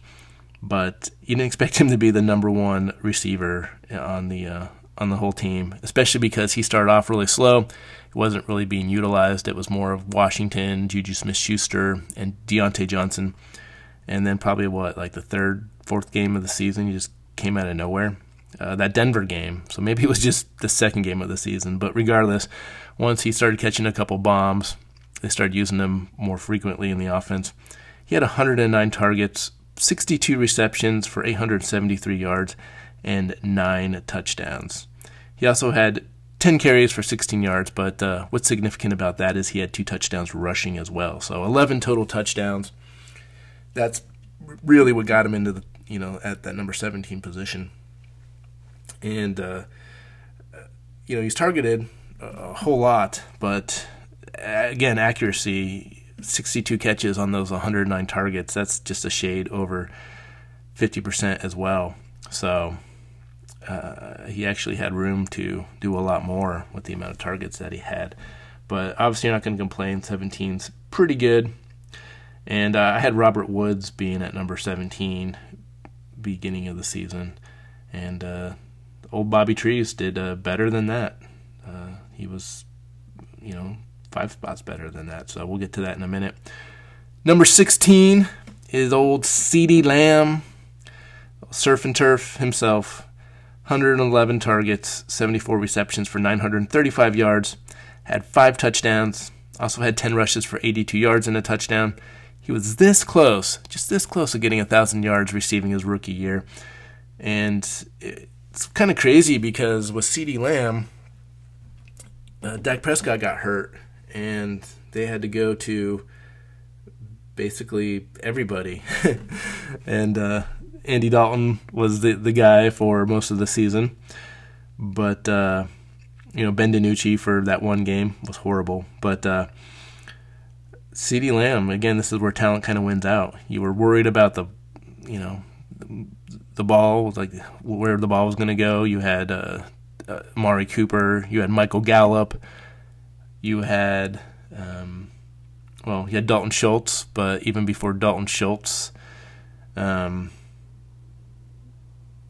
But you didn't expect him to be the number one receiver on the uh, on the whole team, especially because he started off really slow. It wasn't really being utilized. It was more of Washington, Juju Smith-Schuster, and Diontae Johnson and then probably what like the third, fourth game of the season, you just came out of nowhere. Uh, that Denver game, so maybe it was just the second game of the season. But regardless, once he started catching a couple bombs, they started using him more frequently in the offense. He had 109 targets, 62 receptions for 873 yards, and nine touchdowns. He also had 10 carries for 16 yards, but uh, what's significant about that is he had two touchdowns rushing as well. So 11 total touchdowns. That's really what got him into the, you know, at that number 17 position. And, uh, you know, he's targeted a whole lot, but again, accuracy 62 catches on those 109 targets. That's just a shade over 50% as well. So uh, he actually had room to do a lot more with the amount of targets that he had. But obviously, you're not going to complain. 17's pretty good. And uh, I had Robert Woods being at number 17 beginning of the season. And uh, old Bobby Trees did uh, better than that. Uh, he was, you know, five spots better than that. So we'll get to that in a minute. Number 16 is old CeeDee Lamb, surf and turf himself. 111 targets, 74 receptions for 935 yards, had five touchdowns, also had 10 rushes for 82 yards and a touchdown. He was this close, just this close to getting 1,000 yards receiving his rookie year. And it's kind of crazy because with CeeDee Lamb, uh, Dak Prescott got hurt and they had to go to basically everybody. (laughs) and uh, Andy Dalton was the the guy for most of the season, but uh, you know Ben DiNucci for that one game was horrible. But uh, CeeDee Lamb again, this is where talent kind of wins out. You were worried about the, you know, the ball like where the ball was going to go. You had uh, uh, Amari Cooper, you had Michael Gallup, you had, um, well, you had Dalton Schultz, but even before Dalton Schultz, um,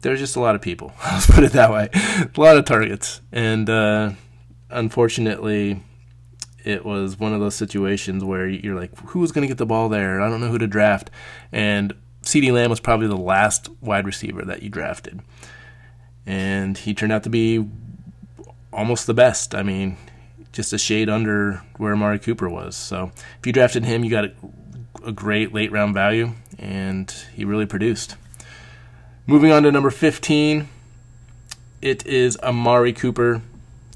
there's just a lot of people. (laughs) Let's put it that way. a lot of targets, and uh, unfortunately, it was one of those situations where you're like, who's going to get the ball there? I don't know who to draft, and CeeDee Lamb was probably the last wide receiver that you drafted, and he turned out to be almost the best. I mean, just a shade under where Amari Cooper was. So if you drafted him, you got a, a great late round value, and he really produced. Moving on to number 15, it is Amari Cooper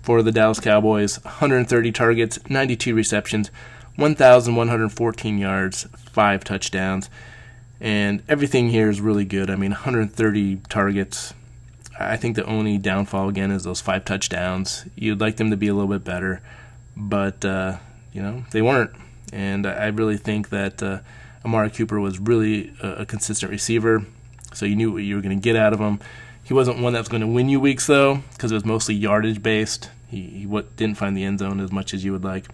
for the Dallas Cowboys. 130 targets, 92 receptions, 1,114 yards, five touchdowns. And everything here is really good. I mean, 130 targets, I think the only downfall again is those five touchdowns. You'd like them to be a little bit better, but uh, you know they weren't. And I really think that uh, Amari Cooper was really a, a, consistent receiver, so you knew what you were going to get out of him. He wasn't one that was going to win you weeks though, because it was mostly yardage based. He, he what, didn't find the end zone as much as you would like,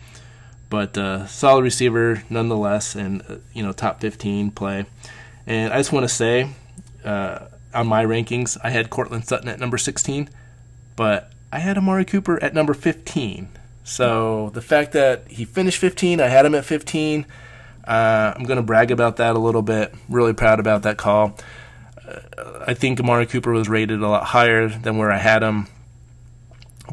but uh, solid receiver nonetheless, and uh, you know top 15 play. And I just want to say uh, on my rankings, I had Courtland Sutton at number 16, but I had Amari Cooper at number 15. So the fact that he finished 15, I had him at 15. Uh, I'm going to brag about that a little bit. Really proud about that call. Uh, I think Amari Cooper was rated a lot higher than where I had him,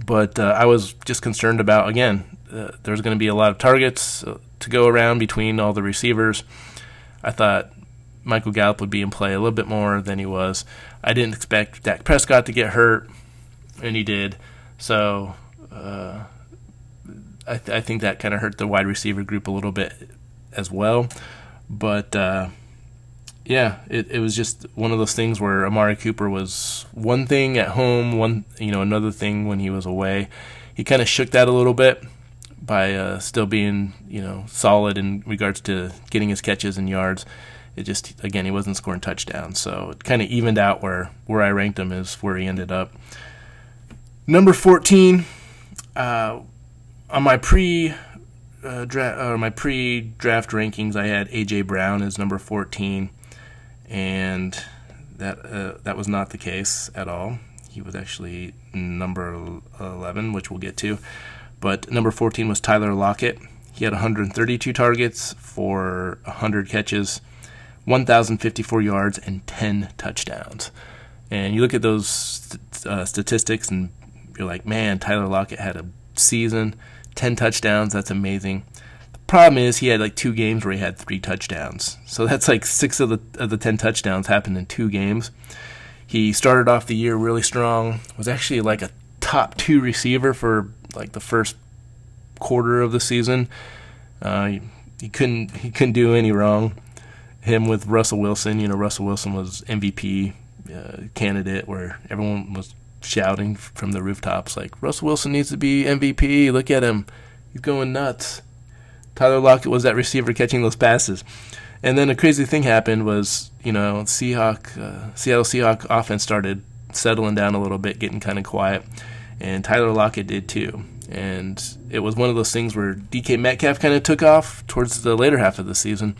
but uh, I was just concerned about again. Uh, there's going to be a lot of targets uh, to go around between all the receivers. I thought Michael Gallup would be in play a little bit more than he was. I didn't expect Dak Prescott to get hurt, and he did. So uh, I, th- I, think that kind of hurt the wide receiver group a little bit as well. But uh, yeah, it, it was just one of those things where Amari Cooper was one thing at home, one you know another thing when he was away. He kind of shook that a little bit by uh, still being you know solid in regards to getting his catches and yards it just again he wasn't scoring touchdowns, so it kind of evened out where where I ranked him is where he ended up. Number fourteen, uh, on my pre uh, or my pre draft rankings, I had AJ Brown as number fourteen, and that uh, that was not the case at all. He was actually number eleven, which we'll get to. But number fourteen was Tyler Lockett. He had 132 targets for 100 catches 1,054 yards and 10 touchdowns. And you look at those uh, statistics and you're like, man, Tyler Lockett had a season, 10 touchdowns. That's amazing. Problem is he had like two games where he had three touchdowns. So that's like six of the of the 10 touchdowns happened in two games. He started off the year really strong. Was actually like a top two receiver for like the first quarter of the season. Uh, he, he couldn't he couldn't do any wrong. Him with Russell Wilson, you know, Russell Wilson was MVP uh, candidate where everyone was shouting from the rooftops like Russell Wilson needs to be MVP. Look at him, he's going nuts. Tyler Lockett was that receiver catching those passes. And then a crazy thing happened was, you know, Seahawk, uh, Seattle Seahawk offense started settling down a little bit, getting kind of quiet, and Tyler Lockett did too. And it was one of those things where DK Metcalf kind of took off towards the later half of the season,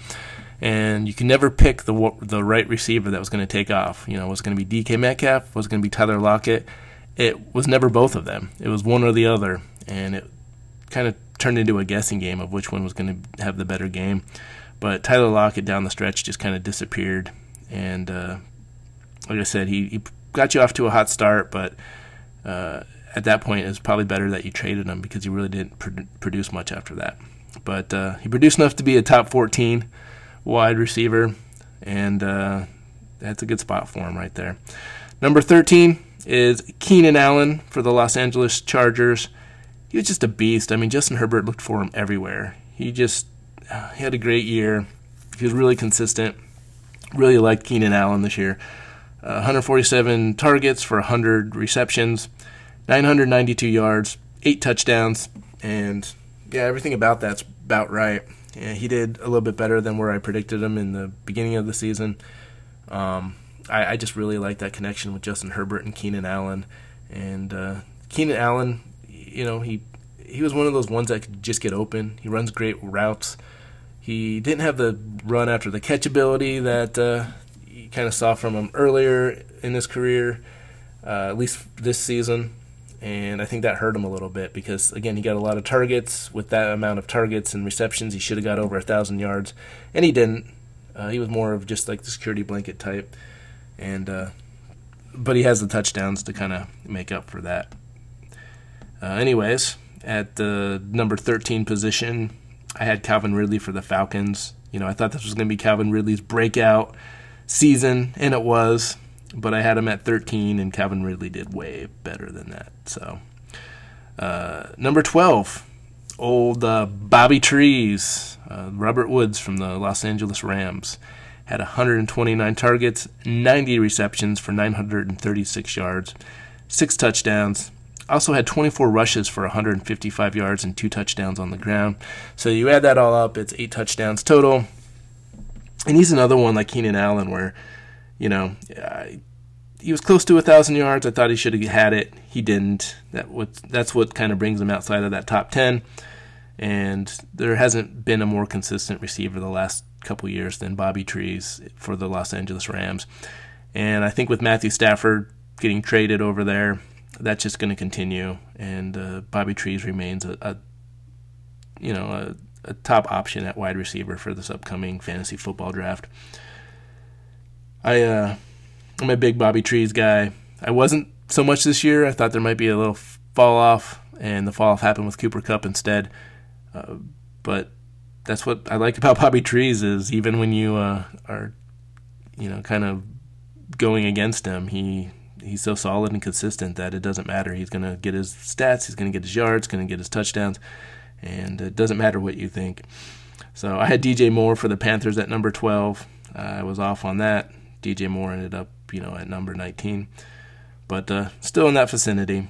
and you can never pick the the right receiver that was going to take off. You know, was going to be DK Metcalf, was going to be Tyler Lockett. It was never both of them. It was one or the other, and it kind of turned into a guessing game of which one was going to have the better game. But Tyler Lockett down the stretch just kind of disappeared, and uh, like I said, he, he got you off to a hot start, but uh, at that point, it's probably better that you traded him because he really didn't pr- produce much after that. But uh, he produced enough to be a top 14 wide receiver, and uh, that's a good spot for him right there. Number 13 is Keenan Allen for the Los Angeles Chargers. He was just a beast. I mean, Justin Herbert looked for him everywhere. He just he had a great year. He was really consistent. Really liked Keenan Allen this year. Uh, 147 targets for 100 receptions, 992 yards, eight touchdowns, and yeah, everything about that's about right. Yeah, he did a little bit better than where I predicted him in the beginning of the season. Um, I, I, just really like that connection with Justin Herbert and Keenan Allen. And uh, Keenan Allen, you know, he he was one of those ones that could just get open. He runs great routes. He didn't have the run after the catch ability that uh, you kind of saw from him earlier in his career, uh, at least this season. And I think that hurt him a little bit because, again, he got a lot of targets. With that amount of targets and receptions, he should have got over a 1,000 yards, and he didn't. Uh, he was more of just like the security blanket type. And, uh, but he has the touchdowns to kind of make up for that. Uh, anyways, at the number 13 position, I had Calvin Ridley for the Falcons. You know, I thought this was going to be Calvin Ridley's breakout season, and it was. But I had him at 13, and Calvin Ridley did way better than that. So, uh, number 12, old uh, Bobby Trees, uh, Robert Woods from the Los Angeles Rams, had 129 targets, 90 receptions for 936 yards, six touchdowns, also had 24 rushes for 155 yards and two touchdowns on the ground. So you add that all up, it's eight touchdowns total. And he's another one like Keenan Allen, where, you know, uh, he was close to a thousand yards. I thought he should have had it. He didn't. That what that's what kind of brings him outside of that top ten. And there hasn't been a more consistent receiver the last couple years than Bobby Trees for the Los Angeles Rams. And I think with Matthew Stafford getting traded over there, that's just going to continue, and uh, Bobby Trees remains a, a you know a, a, top option at wide receiver for this upcoming fantasy football draft. I uh, I'm a big Bobby Trees guy. I wasn't so much this year. I thought there might be a little fall off, and the fall off happened with Cooper Kupp instead. Uh, but that's what I like about (laughs) Bobby Trees is even when you uh, are, you know, kind of going against him, he he's so solid and consistent that it doesn't matter. He's going to get his stats, he's going to get his yards, going to get his touchdowns, and it doesn't matter what you think. So I had DJ Moore for the Panthers at number 12. Uh, I was off on that. DJ Moore ended up, you know, at number 19, but uh, still in that vicinity.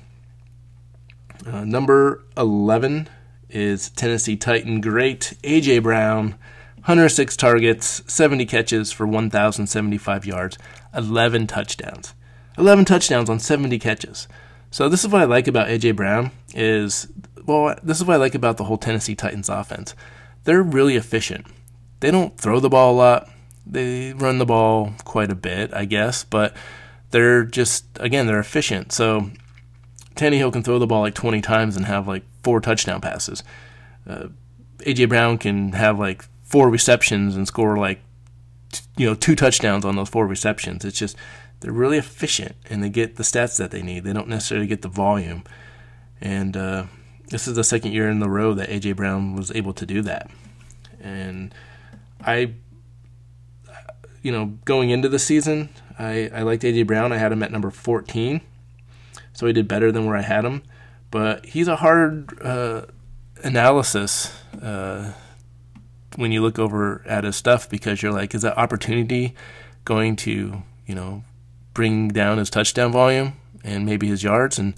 Uh, number 11 is Tennessee Titan great AJ Brown. 106 targets, 70 catches for 1,075 yards, 11 touchdowns. 11 touchdowns on 70 catches. So this is what I like about AJ Brown is well, this is what I like about the whole Tennessee Titans offense. They're really efficient. They don't throw the ball a lot. They run the ball quite a bit, I guess, but they're just again they're efficient. So Tannehill can throw the ball like 20 times and have like four touchdown passes. Uh, AJ Brown can have like four receptions and score like you know two touchdowns on those four receptions. It's just they're really efficient and they get the stats that they need. They don't necessarily get the volume. And uh, this is the second year in the row that AJ Brown was able to do that. And I, you know, going into the season, I, I liked AJ Brown. I had him at number 14. so he did better than where I had him. But he's a hard uh, analysis uh, when you look over at his stuff because you're like, is that opportunity going to, you know, bring down his touchdown volume and maybe his yards? And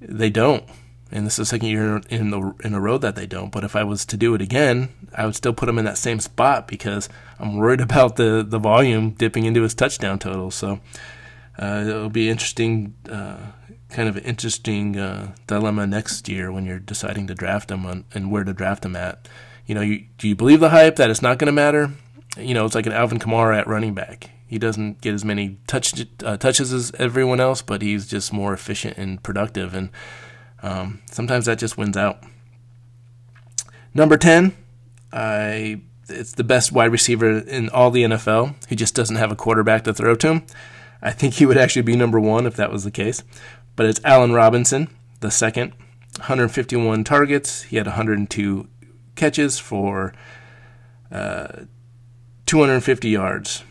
they don't. And this is the second year in the in a row that they don't. But if I was to do it again, I would still put him in that same spot because I'm worried (laughs) about the the volume dipping into his touchdown total. So uh, it'll be interesting, uh, kind of interesting uh, dilemma next year when you're deciding to draft him on, and where to draft him at. You know, you, do you believe the hype that it's not going to matter? You know, it's like an Alvin Kamara at running back. He doesn't get as many touch, uh, touches as everyone else, but he's just more efficient and productive. And um, sometimes that just wins out. Number 10, I it's the best wide receiver in all the NFL. He just doesn't have a quarterback to throw to him. I think he would actually be number one if that was the case. But it's Allen Robinson, the second. 151 targets. He had 102 catches for uh, 250 yards.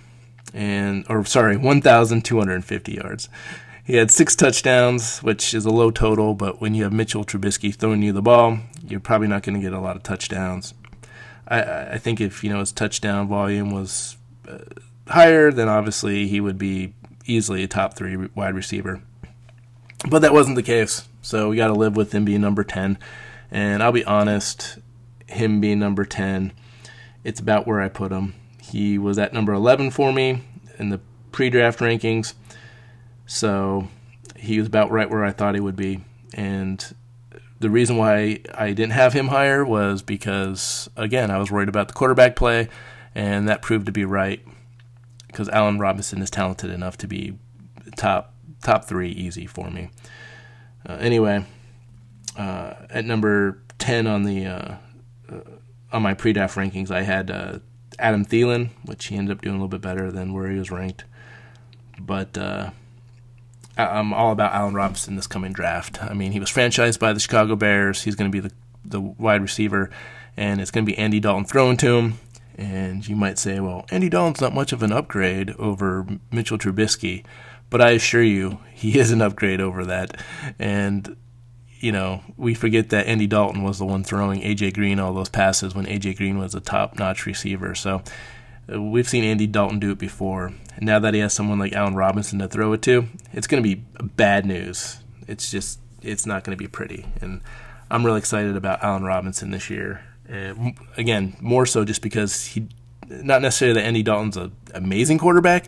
And, or sorry, 1,250 yards. He had six touchdowns, which is a low total, but when you have Mitchell Trubisky throwing you the ball, you're probably not going to get a lot of touchdowns. I, I think if you know his touchdown volume was uh, higher, then obviously he would be easily a top three wide receiver. But that wasn't the case, so we got to live with him being number ten. And I'll be honest, him being number ten, it's about where I put him. He was at number eleven for me in the pre-draft rankings. So he was about right where I thought he would be. And the reason why I didn't have him higher was because, again, I was worried about the quarterback play, and that proved to be right because Allen Robinson is talented enough to be top top three easy for me. Uh, anyway, uh, at number ten on the uh, uh on my pre-draft rankings, I had uh, Adam Thielen, which he ended up doing a little bit better than where he was ranked. But uh, I'm all about Allen Robinson this coming draft. I mean, he was franchised by the Chicago Bears. He's going to be the the wide receiver, and it's going to be Andy Dalton throwing to him. And you might say, well, Andy Dalton's not much of an upgrade over Mitchell Trubisky, but I assure you, he is an upgrade over that. And you know, we forget that Andy Dalton was the one throwing AJ Green all those passes when AJ Green was a top-notch receiver. So uh, we've seen Andy Dalton do it before. And now that he has someone like Allen Robinson to throw it to, it's going to be bad news. It's just, it's not going to be pretty. And I'm really excited about Allen Robinson this year. Again, more so just because he, not necessarily that Andy Dalton's an amazing quarterback,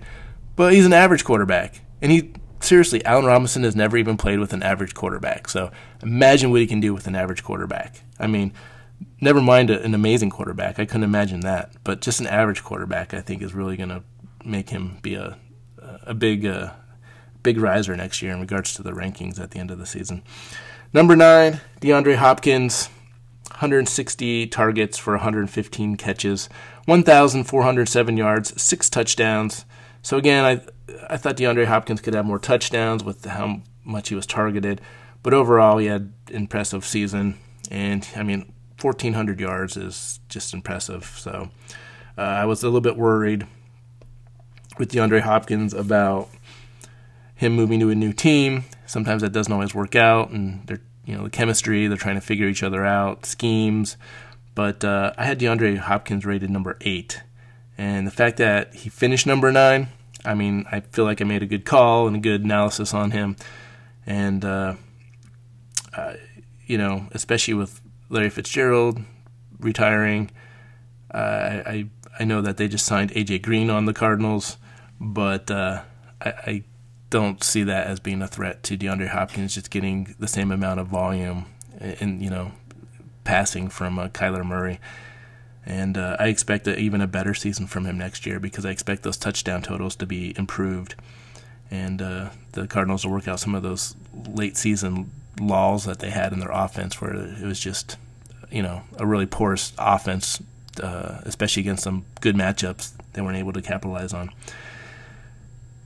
but he's an average quarterback. And he, seriously, Allen Robinson has never even played with an average quarterback. So imagine what he can do with an average quarterback. I mean, never mind an amazing quarterback. I couldn't imagine that. But just an average quarterback, I think, is really going to make him be a a big uh, big riser next year in regards to the rankings at the end of the season. Number nine, DeAndre Hopkins, 160 targets for 115 catches, 1,407 yards, six touchdowns. So again, I I thought DeAndre Hopkins could have more touchdowns with how much he was targeted, but overall he had impressive season. And I mean, 1,400 yards is just impressive. So uh, I was a little bit worried with DeAndre Hopkins about him moving to a new team. Sometimes that doesn't always work out, and they're you know the chemistry. They're trying to figure each other out, schemes. But uh, I had DeAndre Hopkins rated number eight, and the fact that he finished number nine, I mean, I feel like I made a good call and a good analysis on him, and uh, uh, you know, especially with Larry Fitzgerald retiring. I I know that they just signed AJ Green on the Cardinals, but uh, I, I, don't see that as being a threat to DeAndre Hopkins just getting the same amount of volume and you know passing from uh, Kyler Murray. And uh, I expect a, even a better season from him next year because I expect those touchdown totals to be improved, and uh, the Cardinals will work out some of those late season lulls that they had in their offense where it was just, you know, a really porous offense, uh, especially against some good matchups they weren't able to capitalize on.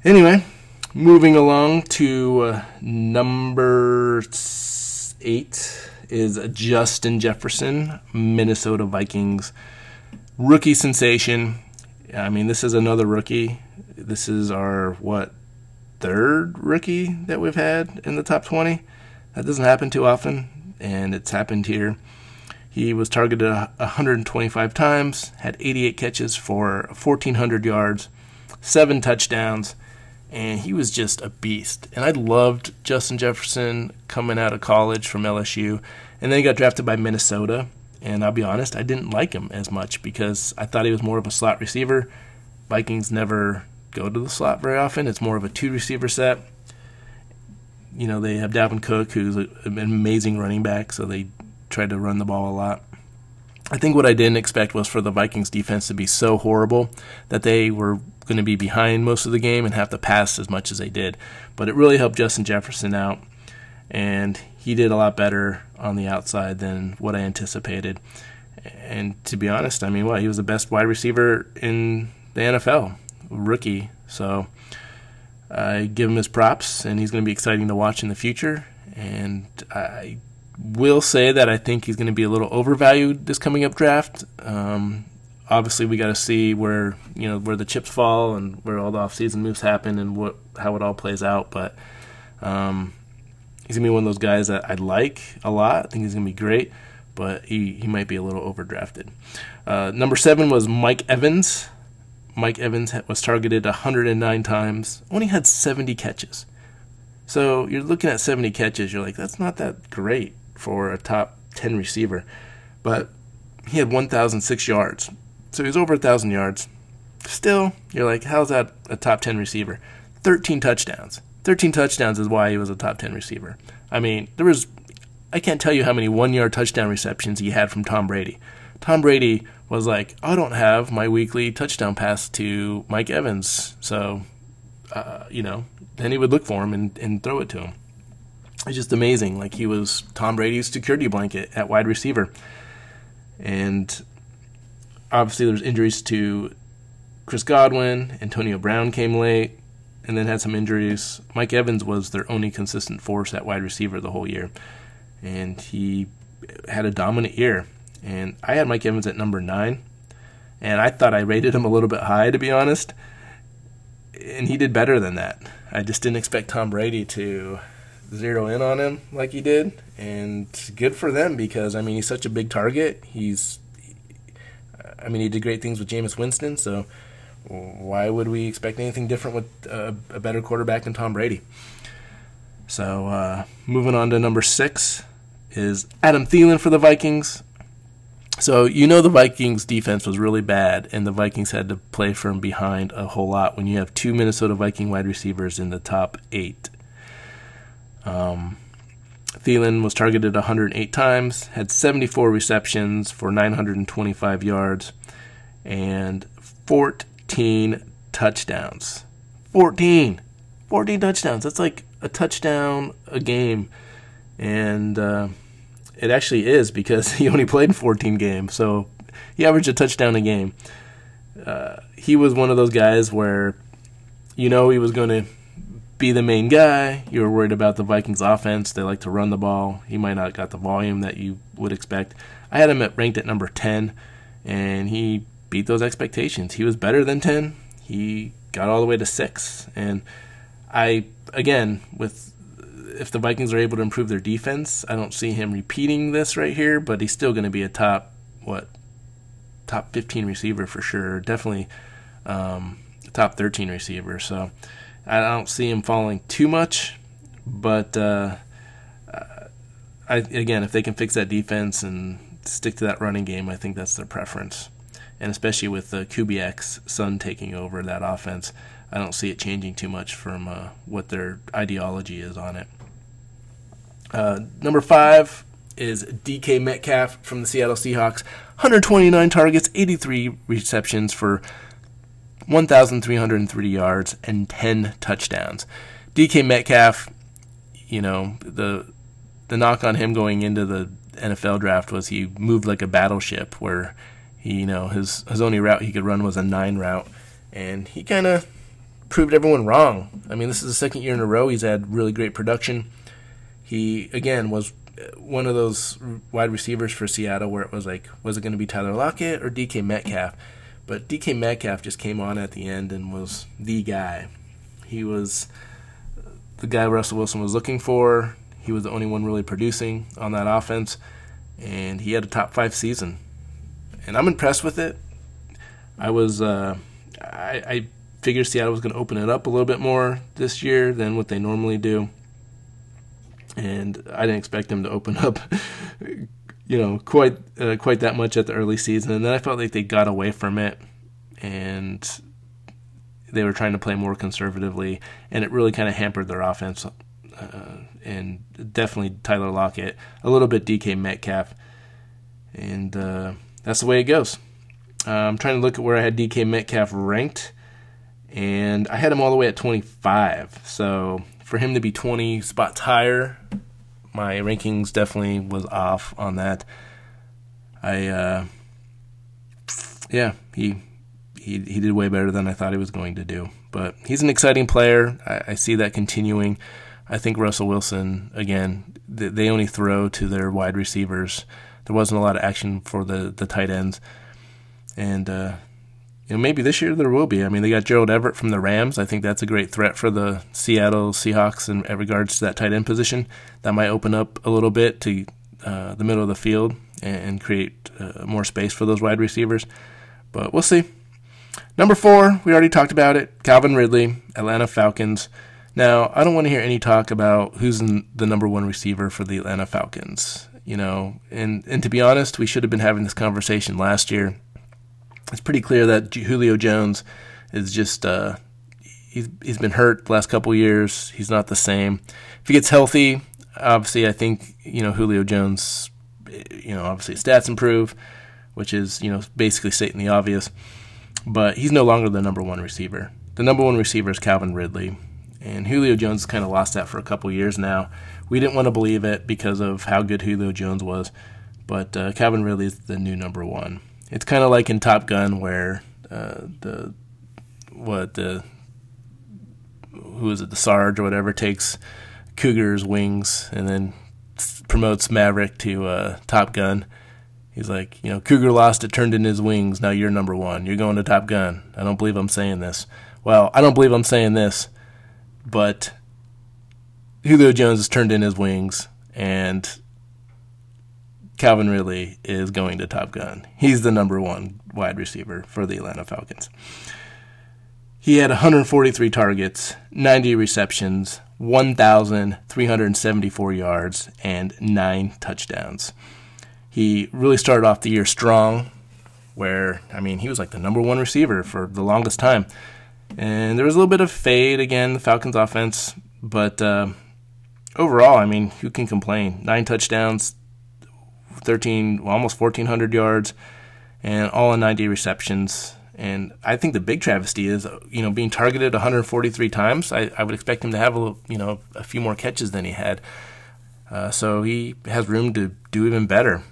Anyway, moving along to uh, number eight is Justin Jefferson, Minnesota Vikings rookie sensation. I mean, this is another rookie. This is our what third rookie that we've had in the top 20. That doesn't happen too often, and it's happened here. He was targeted 125 times, had 88 catches for 1,400 yards, seven touchdowns, and he was just a beast. And I loved Justin Jefferson coming out of college from LSU, and then he got drafted by Minnesota. And I'll be honest, I didn't like him as much because I thought he was more of a slot receiver. Vikings never go to the slot very often. It's more of a two receiver set. You know, they have Dalvin Cook, who's an amazing running back, so they try to run the ball a lot. I think what I didn't expect was for the Vikings defense to be so horrible that they were going to be behind most of the game and have to pass as much as they did. But it really helped Justin Jefferson out, and he did a lot better on the outside than what I anticipated. And to be honest, I mean, what he was the best wide receiver in the NFL, rookie. So I give him his props, and he's going to be exciting to watch in the future. And I will say that I think he's going to be a little overvalued this coming up draft. Um, obviously, we got to see where you know where the chips fall and where all the offseason moves happen and what how it all plays out. But um, he's gonna be one of those guys that I like a lot. I think he's gonna be great, but he he might be a little overdrafted. Uh, number seven was Mike Evans. Mike Evans was targeted 109 times, only had 70 catches. So you're looking at 70 catches, you're like, that's not that great for a top 10 receiver. But he had 1,006 yards. So he's over 1,000 yards. Still, you're like, how's that a top 10 receiver? 13 touchdowns. 13 touchdowns is why he was a top 10 receiver. I mean, there was, I can't tell you how many one yard touchdown receptions he had from Tom Brady. Tom Brady was like, I don't have my weekly touchdown pass to Mike Evans. So, uh, you know, then he would look for him and, and throw it to him it's just amazing. Like he was Tom Brady's security blanket at wide receiver. And obviously there's injuries to Chris Godwin, Antonio Brown came late, and then had some injuries. Mike Evans was their only consistent force at wide receiver the whole year. And he had a dominant year. And I had Mike Evans at number nine. And I thought I rated him a little bit high, to be honest. And he did better than that. I just didn't expect Tom Brady to zero in on him like he did, and good for them because I mean he's such a big target. He's, I mean he did great things with Jameis Winston, so why would we expect anything different with a, a better quarterback than Tom Brady? So uh, moving on to number six is Adam Thielen for the Vikings. So you know the Vikings defense was really bad, and the Vikings had to play from behind a whole lot when you have two Minnesota Viking wide receivers in the top eight. Um, Thielen was targeted 108 times, had 74 receptions for 925 yards, and 14 touchdowns. 14! 14 touchdowns. That's like a touchdown a game. And uh, it actually is because (laughs) he only played in 14 games. So he averaged a touchdown a game. Uh, he was one of those guys where you know he was going to be the main guy. You were worried about the Vikings offense. They like to run the ball. He might not got the volume that you would expect. I had him at, ranked at number 10, and he beat those expectations. He was better than 10. He got all the way to 6. And I, again, with if the Vikings are able to improve their defense, I don't see him repeating this right here, but he's still going to be a top, what, top 15 receiver for sure. Definitely um, top 13 receiver. So, I don't see him falling too much, but uh, I, again, if they can fix that defense and stick to that running game, I think that's their preference. And especially with the Kubiak's son taking over that offense, I don't see it changing too much from uh, what their ideology is on it. Uh, number five is DK Metcalf from the Seattle Seahawks. 129 targets, 83 receptions for 1,303 yards and 10 touchdowns. DK Metcalf, you know, the the knock on him going into the NFL draft was he moved like a battleship where he, you know, his his only route he could run was a nine route and he kind of proved everyone wrong. I mean, this is the second year in a row he's had really great production. He again was uh, one of those wide receivers for Seattle where it was like, was it going to be Tyler Lockett or DK Metcalf? But DK Metcalf just came on at the end and was the guy. He was the guy Russell Wilson was looking for. He was the only one really producing on that offense, and he had a top five season. And I'm impressed with it. I was, uh, I, I figured Seattle was going to open it up a little bit more this year than what they normally do, and I didn't expect them to open (laughs) up, you know, quite uh, quite that much at the early season. And then I felt like they got away from it, and they were trying to play more conservatively, and it really kind of hampered their offense. Uh, and definitely Tyler Lockett, a little bit DK Metcalf, and uh, that's the way it goes. I'm trying to look at where I had DK Metcalf ranked, and I had him all the way at 25. So for him to be 20 spots higher, my rankings definitely was off on that. I, uh, yeah, he he he did way better than I thought he was going to do. But he's an exciting player. I, I see that continuing. I think Russell Wilson again. They only throw to their wide receivers. There wasn't a lot of action for the the tight ends, and uh, you know maybe this year there will be. I mean, they got Gerald Everett from the Rams. I think that's a great threat for the Seattle Seahawks in regards to that tight end position. That might open up a little bit to uh, the middle of the field and, create uh, more space for those wide receivers. But we'll see. Number four, we already talked about it. Calvin Ridley, Atlanta Falcons. Now, I don't want to hear any talk about who's the number one receiver for the Atlanta Falcons. You know, and and to be honest, we should have been having this conversation last year. It's pretty clear that Julio Jones is just uh, he's he's been hurt the last couple years. He's not the same. If he gets healthy, obviously, I think you know Julio Jones. You know, obviously, stats improve, which is you know basically stating the obvious but he's no longer the number one receiver. The number one receiver is Calvin Ridley, and Julio Jones kind of lost that for a couple years now. We didn't want to believe it because of how good Julio Jones was, but uh, Calvin Ridley is the new number one. It's kind of like in Top Gun where uh, the what the who is it the Sarge or whatever takes Cougar's wings and then promotes Maverick to uh, Top Gun He's like, you know, Cougar lost it, turned in his wings. Now you're number one. You're going to Top Gun. I don't believe I'm saying this. Well, I don't believe I'm saying this, but Julio Jones has turned in his wings, and Calvin Ridley is going to Top Gun. He's the number one wide receiver for the Atlanta Falcons. He had 143 targets, 90 receptions, 1,374 yards, and nine touchdowns. He really started off the year strong, where, I mean, he was like the number one receiver for the longest time. And there was a little bit of fade again, the Falcons' offense, but uh, overall, I mean, who can complain? Nine touchdowns, 13, well, almost 1,400 yards, and all in 90 receptions. And I think the big travesty is, you know, being targeted 143 times. I, I would expect him to have a, you know, a few more catches than he had. Uh, so he has room to do even better.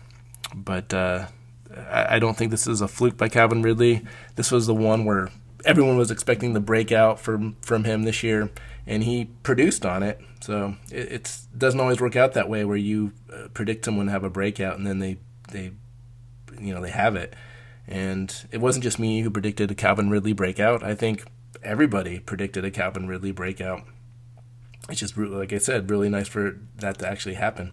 But uh, I, I don't think this is a fluke by Calvin Ridley. This was the one where everyone was expecting the breakout from from him this year, and he produced on it. So it doesn't always work out that way, where you uh, predict someone to have a breakout and then they they you know they have it. And it wasn't just me who predicted a Calvin Ridley breakout. I think everybody predicted a Calvin Ridley breakout. It's just like I said, really nice for that to actually happen.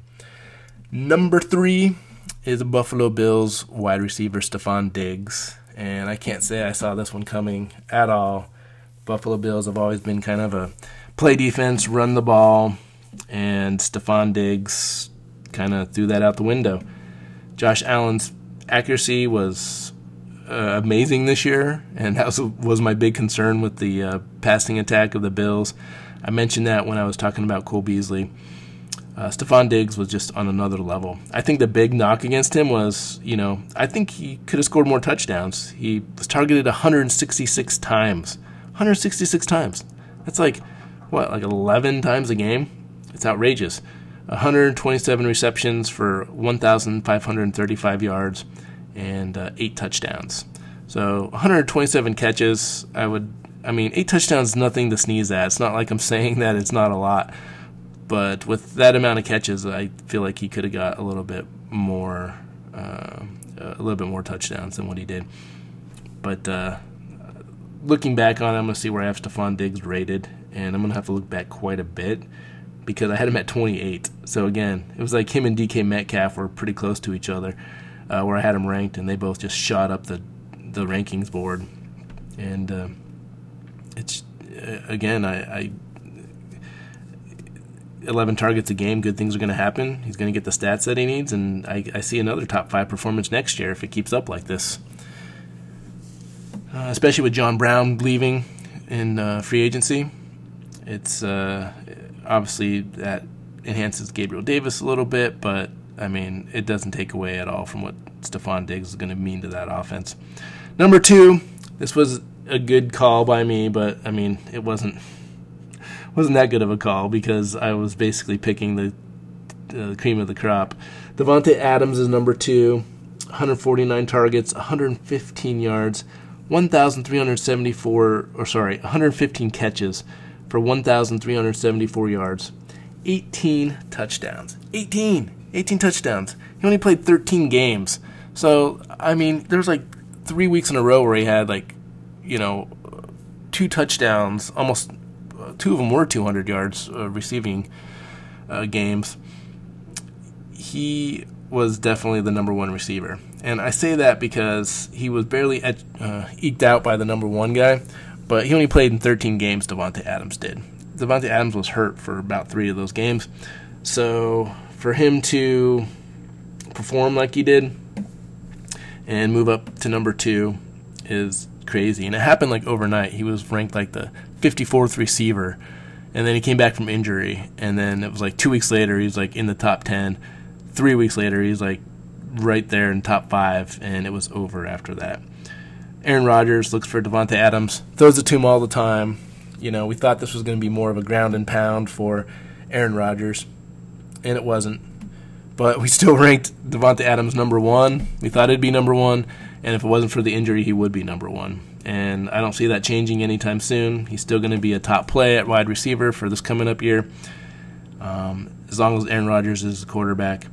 Number three, is the Buffalo Bills wide receiver Stefon Diggs. And I can't say I saw this one coming at all. Buffalo Bills have always been kind of a play defense, run the ball, and Stefon Diggs kind of threw that out the window. Josh Allen's accuracy was uh, amazing this year, and (laughs) that was, was my big concern with the uh, passing attack of the Bills. I mentioned that when I was talking about Cole Beasley. Uh, Stefon Diggs was just on another level. I think the big knock against him was, you know, I think he could have scored more touchdowns. He was targeted 166 times. 166 times. That's like, what, like 11 times a game? It's outrageous. 127 receptions for 1,535 yards and uh, eight touchdowns. So 127 catches. I would, I mean, eight touchdowns is nothing to sneeze at. It's not like I'm (laughs) saying that it's not a lot but with that amount of catches, I feel like he could have got a little bit more, uh, a little bit more touchdowns than what he did. But uh, looking back on it, I'm gonna see where I have Stefon Diggs rated, and I'm gonna have to look back quite a bit because I had him at 28. So again, it was like him and DK Metcalf were pretty close to each other, uh, where I had him ranked, and they both just shot up the the rankings board, and uh, it's uh, again I, I 11 targets a game, good things are going to happen. He's going to get the stats that he needs, and I, I, see another top five performance next year if it keeps up like this. Uh, especially with John Brown leaving in uh, free agency, it's uh, obviously that enhances Gabriel Davis a little bit, but I mean it doesn't take away at all from what Stefon Diggs is going to mean to that offense. Number two, this was a good call by me, but I mean it wasn't wasn't that good of a call because I was basically picking the uh, cream of the crop. Davante Adams is number two, 149 targets, 115 yards, 1,374, or sorry, 115 catches for 1,374 yards, 18 touchdowns. 18! 18 touchdowns. He only played 13 games. So, I mean, there's like three weeks in a row where he had like, you know, two touchdowns, almost two of them were 200 yards uh, receiving uh, games. He was definitely the number one receiver. And I say that because he was barely ed- uh, eked out by the number one guy, but he only played in 13 games, Davante Adams did. Davante Adams was hurt for about three of those games. So for him to perform like he did and move up to number two is crazy. And it happened like overnight. He was ranked like the 54th receiver, and then he came back from injury, and then it was like two weeks later he's like in the top 10. Three weeks later he's like right there in top five, and it was over after that. Aaron Rodgers looks for Davante Adams, throws it to him all the time. You know, we thought this was going to be more of a ground and pound for Aaron Rodgers, and it wasn't. But we still (laughs) ranked Davante Adams number one. We thought it'd be number one, and if it wasn't for the injury, he would be number one and I don't see that changing anytime soon. He's still going to be a top play at wide receiver for this coming up year, um, as long as Aaron Rodgers is the quarterback.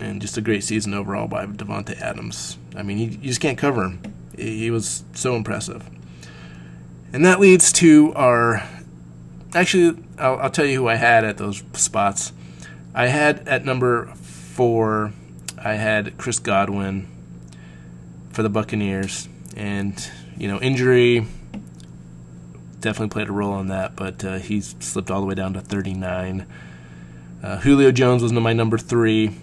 And just a great season overall by Davante Adams. I mean, he, you just can't cover him. He was so impressive. And that leads to our. Actually, I'll, I'll tell you who I had at those spots. I had at number four, I had Chris Godwin for the Buccaneers and you know injury definitely played a role on that, but uh, he's slipped all the way down to 39. Uh, Julio Jones was my number three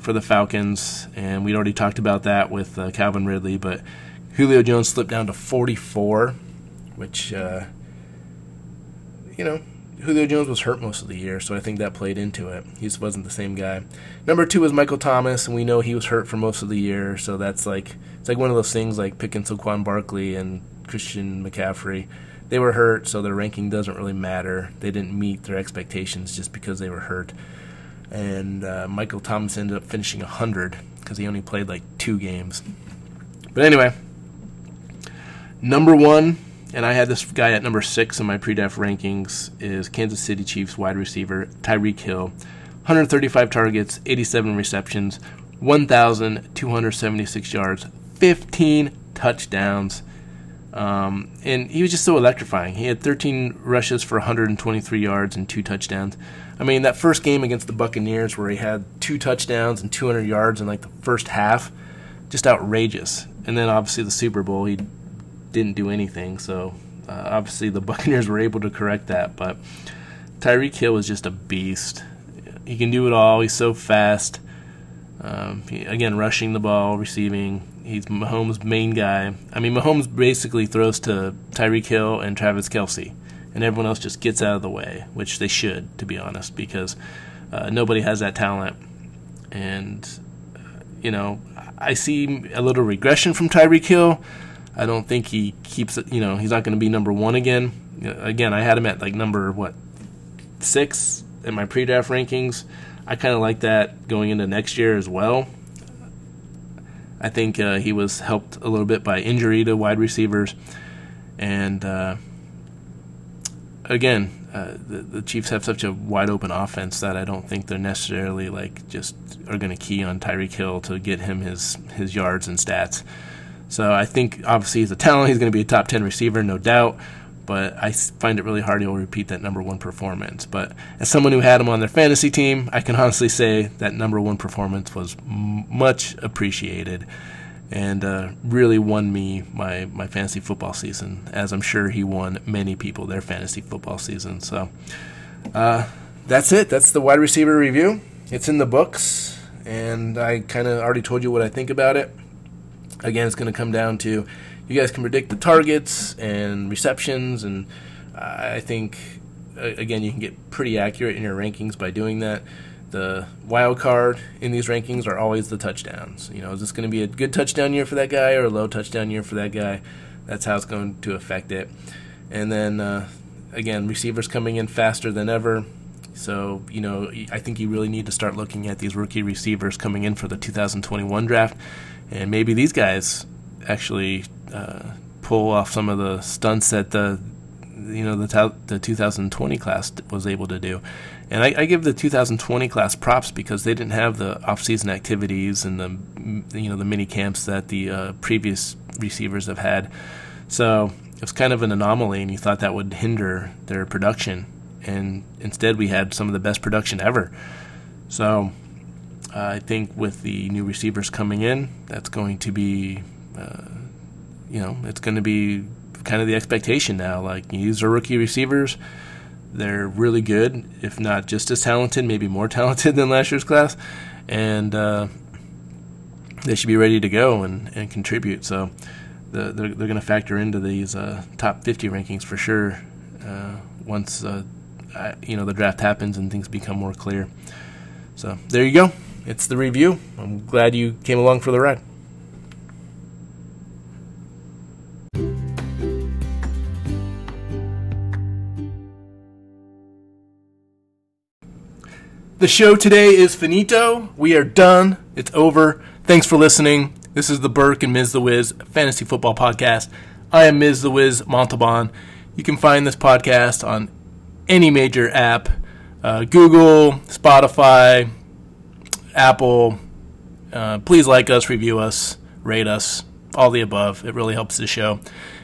for the Falcons, and we'd already talked about that with uh, Calvin Ridley, but Julio Jones slipped down to 44, which, uh, you know, Julio Jones was hurt most of the year, so I think that played into it. He just wasn't the same guy. Number two was Michael Thomas, and we know he was hurt for most of the year, so that's like it's like one of those things like picking Saquon Barkley and Christian McCaffrey. They were hurt, so their ranking doesn't really matter. They didn't meet their expectations just because they were hurt. And uh, Michael Thomas ended up finishing 100 because he only played like two games. But anyway, number one and I had this guy at number six in my pre-draft rankings is Kansas City Chiefs wide receiver Tyreek Hill, 135 targets, 87 receptions, 1,276 yards, 15 touchdowns. Um, and he was just so electrifying. He had 13 rushes for 123 yards and two touchdowns. I mean, that first game against the Buccaneers where he had two touchdowns and 200 yards in like the first half, just outrageous. And then obviously the Super Bowl, he didn't do anything. So uh, obviously the (laughs) Buccaneers were able to correct that. But Tyreek Hill is just a beast. He can do it all. He's so fast. Um, he, again, rushing the ball, receiving. He's Mahomes' main guy. I mean, Mahomes basically throws to Tyreek Hill and Travis Kelce, and everyone else just gets out of the way, which they should, to be honest, because uh, nobody has that talent. And, uh, you know, I see a little regression from Tyreek Hill I don't think he keeps it. You know, he's not going to be number one again. Again, I had him at like number what six in my pre-draft rankings. I kind of like that going into next year as well. I think uh, he was helped a little bit by injury to wide receivers, and uh, again, uh, the, the, Chiefs have such a wide open offense that I don't think they're necessarily like just are going to key on Tyreek Hill to get him his his yards and stats. So I think obviously he's a talent. He's going to be a top 10 receiver, no doubt. but I find it really hard to repeat that number one performance. But as someone who had him on their fantasy team, I can honestly say that number one performance was m- much appreciated and uh, really won me my, my fantasy football season, as I'm sure he won many people their fantasy football season. So uh, that's it. That's the wide receiver review. It's in the books, and I kind of already told you what I think about it. Again, it's going to come down to you guys can predict the targets and receptions, and I think again you can get pretty accurate in your rankings by doing that. The wild card in these rankings are always the touchdowns. You know, is this going to be a good touchdown year for that guy or a low touchdown year for that guy? That's how it's going to affect it. And then uh, again, receivers coming in faster than ever. So, you know, I think you really need to start looking at these rookie receivers coming in for the 2021 draft. And maybe these guys actually uh, pull off some of the stunts that the you know the the 2020 class was able to do. And I, I, give the 2020 class props because they didn't have the off-season activities and the you know the mini camps that the uh, previous receivers have had. So it was kind of an anomaly, and you thought that would hinder their production. And instead, we had some of the best production ever. So uh, I think with the new receivers coming in, that's going to be uh, you know, it's going to be kind of the expectation now. Like these are rookie receivers. They're really good, if not just as talented, maybe more (laughs) talented than last year's class, and uh, they should be ready to go and, and contribute. So the, they're, they're going to factor into these uh, top 50 rankings for sure uh, once uh, I, you know the draft happens and things become more clear. So there you go. It's the review. I'm glad you came along for the ride. The show today is finito. We are done. It's over. Thanks for listening. This is the Burke and Ms. The Wiz Fantasy Football Podcast. I am Ms. The Wiz Montalban. You can find this podcast on any major app uh, Google, Spotify, Apple. Uh, please like us, review us, rate us, all the above. It really helps the show.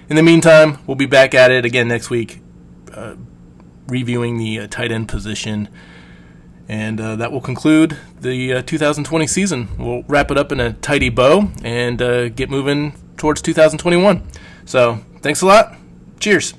In the meantime, we'll be back at it again next week, uh, reviewing the uh, tight end position. And uh, that will conclude the uh, 2020 season. We'll wrap it up in a tidy bow and uh, get moving towards 2021. So, thanks a lot. Cheers.